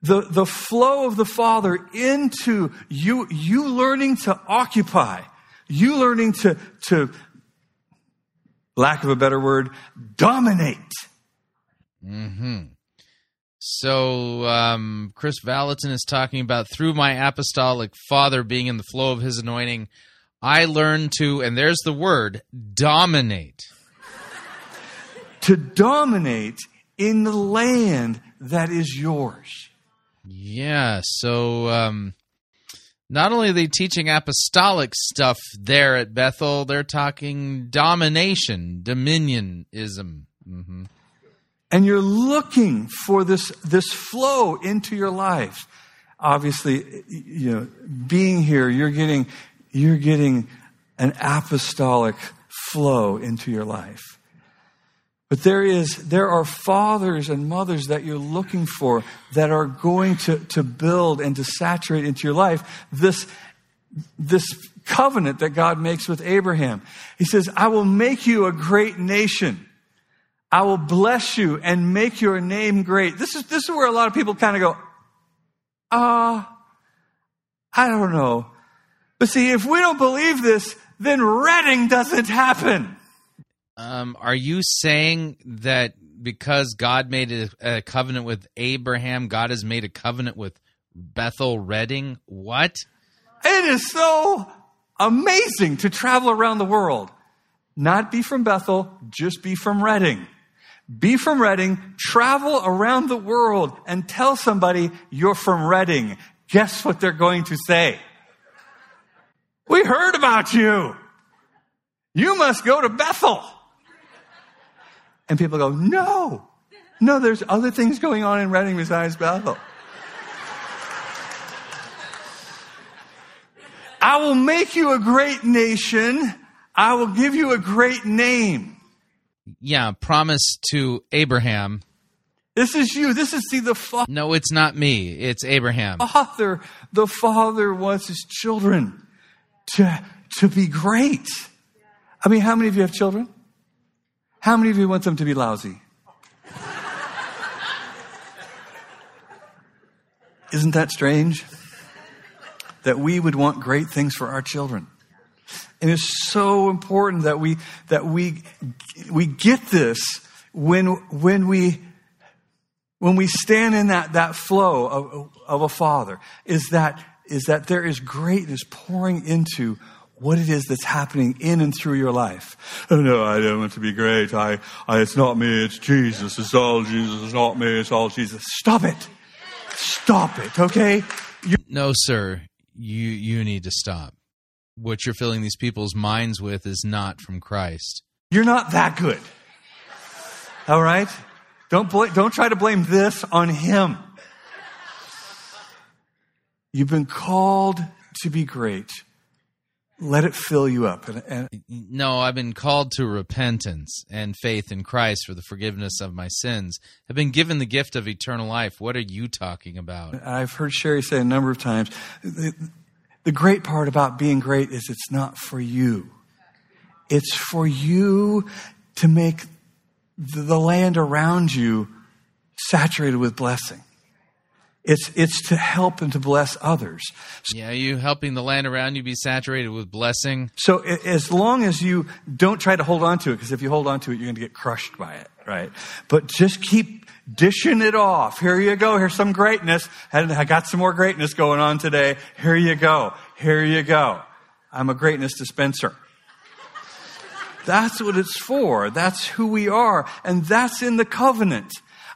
the, the flow of the Father into you, you learning to occupy, you learning to, to, lack of a better word, dominate. Hmm. So um, Kris Vallotton is talking about through my apostolic father being in the flow of his anointing, I learned to, and there's the word, dominate. to dominate in the land that is yours. Yeah. So um, not only are they teaching apostolic stuff there at Bethel, they're talking domination, dominionism. Mm-hmm and you're looking for this, this flow into your life. Obviously, you know, being here, you're getting, you're getting an apostolic flow into your life. But there is, there are fathers and mothers that you're looking for that are going to, to build and to saturate into your life this, this covenant that God makes with Abraham. He says, I will make you a great nation. I will bless you and make your name great. This is, this is where a lot of people kind of go, ah, uh, I don't know. But see, if we don't believe this, then Redding doesn't happen. Um, are you saying that because God made a, a, covenant with Abraham, God has made a covenant with Bethel Redding? What? It is so amazing to travel around the world. Not be from Bethel, just be from Redding. Be from Redding, travel around the world and tell somebody you're from Redding. Guess what they're going to say? We heard about you. You must go to Bethel. And people go, no, no, there's other things going on in Redding besides Bethel. I will make you a great nation. I will give you a great name yeah, promise to Abraham. This is you. This is see the father. No, it's not me. It's Abraham. Father, the father wants his children to to be great. I mean, how many of you have children? How many of you want them to be lousy? Isn't that strange? That we would want great things for our children. And it's so important that we, that we, we get this when, when we, when we stand in that, that flow of, of a father is that, is that there is greatness pouring into what it is that's happening in and through your life. Oh no, I don't want to be great. I, I, it's not me, it's Jesus. It's all Jesus. It's not me, it's all Jesus. Stop it. Stop it, okay? You- no, sir. You, you need to stop what you're filling these people's minds with is not from Christ. You're not that good. All right? Don't, bl- don't try to blame this on him. You've been called to be great. Let it fill you up. And, and No, I've been called to repentance and faith in Christ for the forgiveness of my sins. I've been given the gift of eternal life. What are you talking about? I've heard Sherry say a number of times the, great part about being great is it's not for you, it's for you to make the, the land around you saturated with blessing. It's, it's to help and to bless others. Yeah, you helping the land around you be saturated with blessing? So as long as you don't try to hold on to it, because if you hold on to it, you're going to get crushed by it, right? But just keep dishing it off. Here you go. Here's some greatness. And I got some more greatness going on today. Here you go. Here you go. I'm a greatness dispenser. That's what it's for. That's who we are. And that's in the covenant.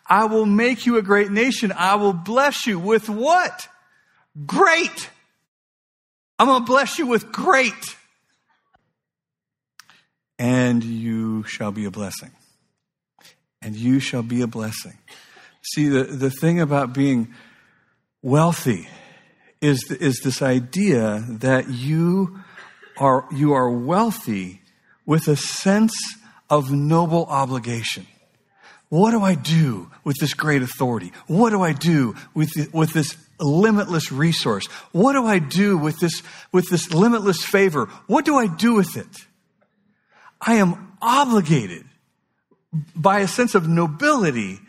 I will make you a great nation. I will bless you with what? Great. I'm going to bless you with great. And you shall be a blessing. And you shall be a blessing. See, the, the thing about being wealthy is, is this idea that you are, you are wealthy with a sense of noble obligation. What do I do with this great authority? What do I do with, the, with this limitless resource? What do I do with this, with this limitless favor? What do I do with it? I am obligated by a sense of nobility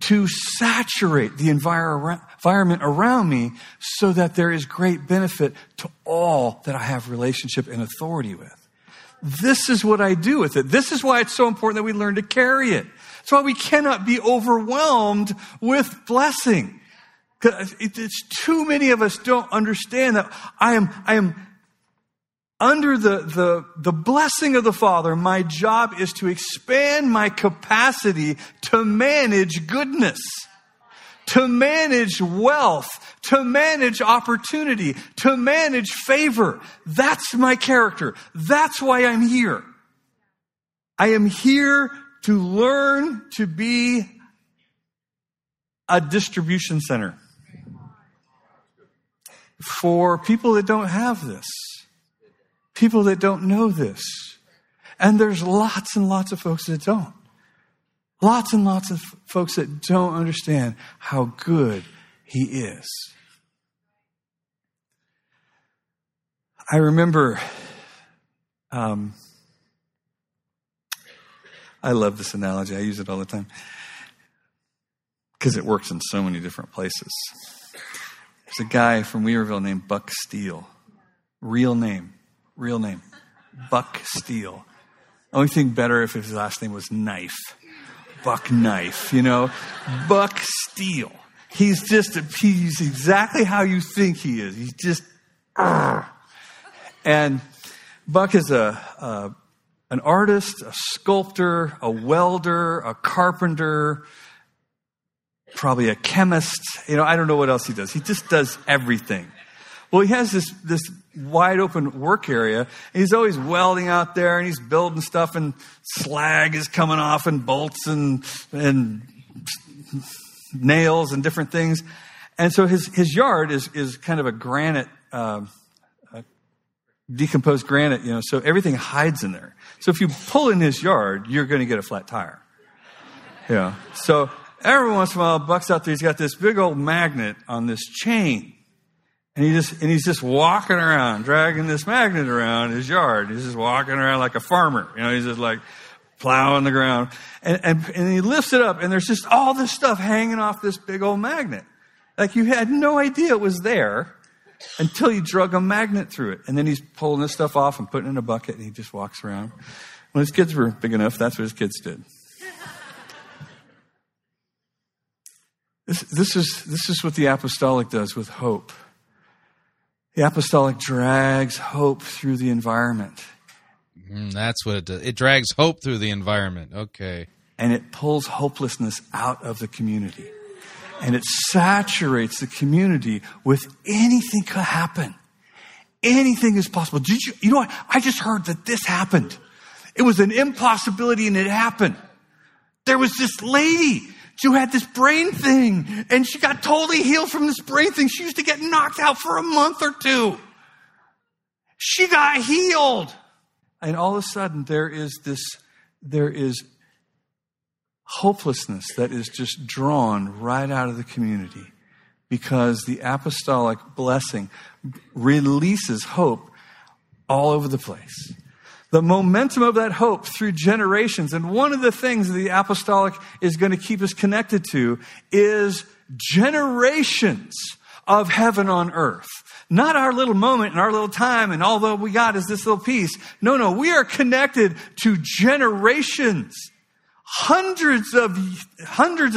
to saturate the envir- environment around me so that there is great benefit to all that I have relationship and authority with. This is what I do with it. This is why it's so important that we learn to carry it. That's why we cannot be overwhelmed with blessing. It's too many of us don't understand that I am, I am under the, the, the blessing of the Father. My job is to expand my capacity to manage goodness, to manage wealth, to manage opportunity, to manage favor. That's my character. That's why I'm here. I am here to learn to be a distribution center for people that don't have this, people that don't know this. And there's lots and lots of folks that don't. Lots and lots of folks that don't understand how good He is. I remember, um, I love this analogy. I use it all the time because it works in so many different places. There's a guy from Weaverville named Buck Steele. Real name. Real name. Buck Steele. Only thing better if his last name was Knife. Buck Knife, you know? Buck Steele. He's just, a, he's exactly how you think he is. He's just, "Argh." and Buck is a, a, an artist, a sculptor, a welder, a carpenter, probably a chemist. You know, I don't know what else he does. He just does everything. Well, he has this, this wide open work area. He's always welding out there and he's building stuff and slag is coming off and bolts and, and nails and different things. And so his, his yard is, is kind of a granite, uh, decomposed granite, you know, so everything hides in there. So if you pull in his yard, you're going to get a flat tire. Yeah. So every once in a while, Buck's out there, he's got this big old magnet on this chain. And he just and he's just walking around, dragging this magnet around his yard. He's just walking around like a farmer. You know, he's just like plowing the ground. And, and, and he lifts it up, and there's just all this stuff hanging off this big old magnet. Like you had no idea it was there until you drug a magnet through it. And then he's pulling this stuff off and putting it in a bucket, and he just walks around. When his kids were big enough, that's what his kids did. This, this, is, this is what the apostolic does with hope. The apostolic drags hope through the environment. Mm, that's what it does. It drags hope through the environment. Okay. And it pulls hopelessness out of the community. And it saturates the community with anything could happen. Anything is possible. Did you, you know what? I just heard that this happened. It was an impossibility and it happened. There was this lady. Sue had this brain thing and she got totally healed from this brain thing. She used to get knocked out for a month or two. She got healed. And all of a sudden there is this, there is hopelessness that is just drawn right out of the community because the apostolic blessing releases hope all over the place. The momentum of that hope through generations. And one of the things the apostolic is going to keep us connected to is generations of heaven on earth. Not our little moment and our little time and all that we got is this little piece. No, no, we are connected to generations hundreds of hundreds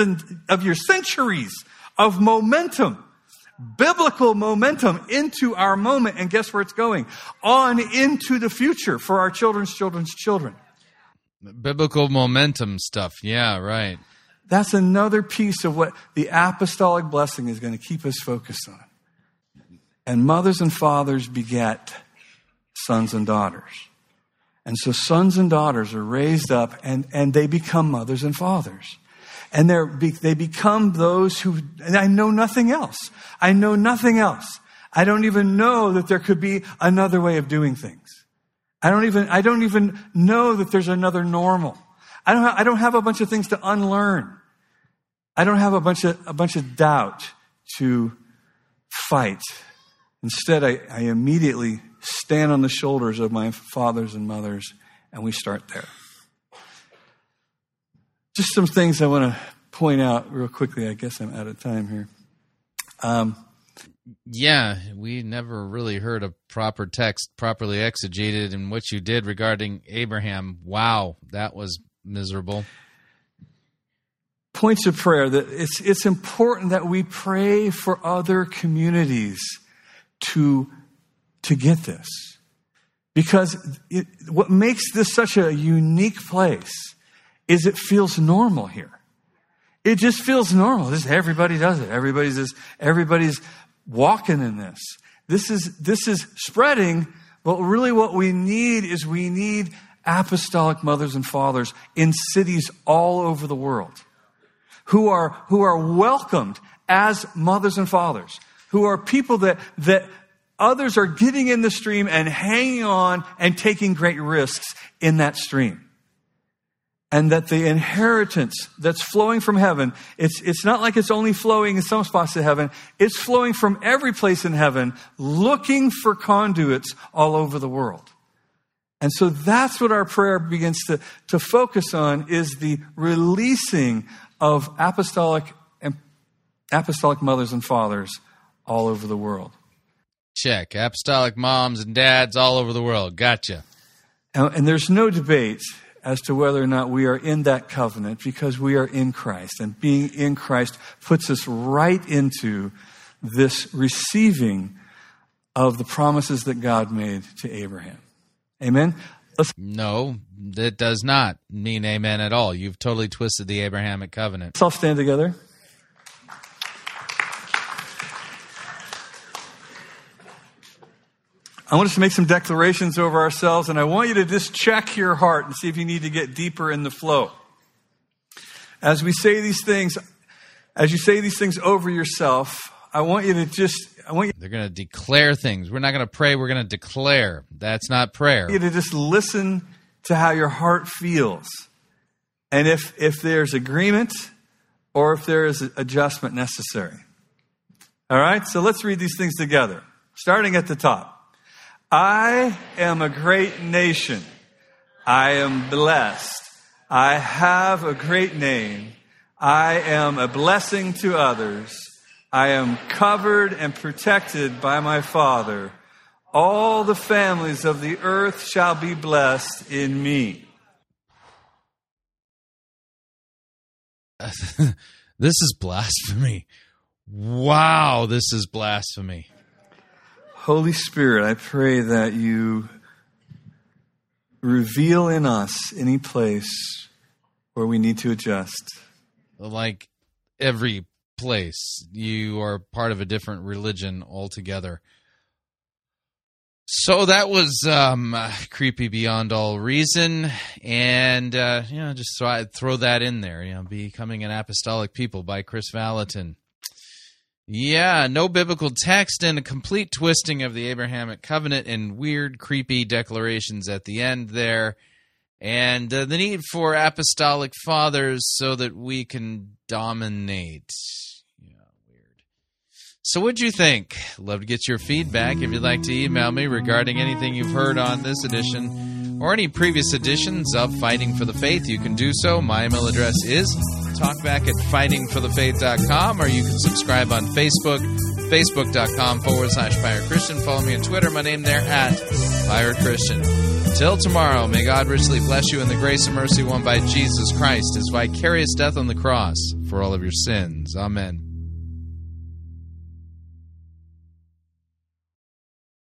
of your centuries of momentum biblical momentum into our moment and guess where it's going? On into the future for our children's children's children. Biblical momentum stuff. Yeah right. That's another piece of what the apostolic blessing is going to keep us focused on. And mothers and fathers beget sons and daughters. And so sons and daughters are raised up and, and they become mothers and fathers. And they become those who, and I know nothing else. I know nothing else. I don't even know that there could be another way of doing things. I don't even, I don't even know that there's another normal. I don't, have, I don't have a bunch of things to unlearn. I don't have a bunch of, a bunch of doubt to fight. Instead, I, I immediately stand on the shoulders of my fathers and mothers, and we start there. Just some things I want to point out real quickly. I guess I'm out of time here. Um, yeah, we never really heard a proper text properly exegeted, and what you did regarding Abraham, wow, that was miserable. Points of prayer that it's it's important that we pray for other communities to to get this. Because it, what makes this such a unique place is it feels normal here. It just feels normal. This, everybody does it. Everybody's just, everybody's walking in this. This is, this is spreading, but really what we need is we need apostolic mothers and fathers in cities all over the world who are, who are welcomed as mothers and fathers, who are people that, that others are getting in the stream and hanging on and taking great risks in that stream. And that the inheritance that's flowing from heaven, it's, it's not like it's only flowing in some spots of heaven. It's flowing from every place in heaven, looking for conduits all over the world. And so that's what our prayer begins to, to focus on is the releasing of apostolic and apostolic mothers and fathers all over the world. Check. Apostolic moms and dads all over the world. Gotcha. And, and there's no debate as to whether or not we are in that covenant because we are in Christ. And being in Christ puts us right into this receiving of the promises that God made to Abraham. Amen? Let's- no, that does not mean amen at all. You've totally twisted the Abrahamic covenant. Let's all stand together. I want us to make some declarations over ourselves, and I want you to just check your heart and see if you need to get deeper in the flow. As we say these things, as you say these things over yourself, I want you to just, I want you. They're going to declare things. We're not going to pray, we're going to declare. That's not prayer. You to just listen to how your heart feels. And if, if there's agreement or if there is adjustment necessary. All right, so let's read these things together, starting at the top. I am a great nation. I am blessed. I have a great name. I am a blessing to others. I am covered and protected by my Father. All the families of the earth shall be blessed in me. this is blasphemy. Wow, this is blasphemy. Holy Spirit, I pray that you reveal in us any place where we need to adjust. Like every place, you are part of a different religion altogether. So that was um, creepy beyond all reason, and uh, you know, just so I'd throw that in there. You know, becoming an apostolic people by Kris Vallotton. Yeah, no biblical text and a complete twisting of the Abrahamic covenant and weird, creepy declarations at the end there, and uh, the need for apostolic fathers so that we can dominate. Yeah, weird. So, what'd you think? Love to get your feedback. If you'd like to email me regarding anything you've heard on this edition or any previous editions of Fighting for the Faith, you can do so. My email address is talkback at fightingforthefaith.com, or you can subscribe on Facebook, facebook.com forward slash Pirate Christian. Follow me on Twitter, my name there at Pirate Christian. Till tomorrow, may God richly bless you in the grace and mercy won by Jesus Christ, his vicarious death on the cross for all of your sins. Amen.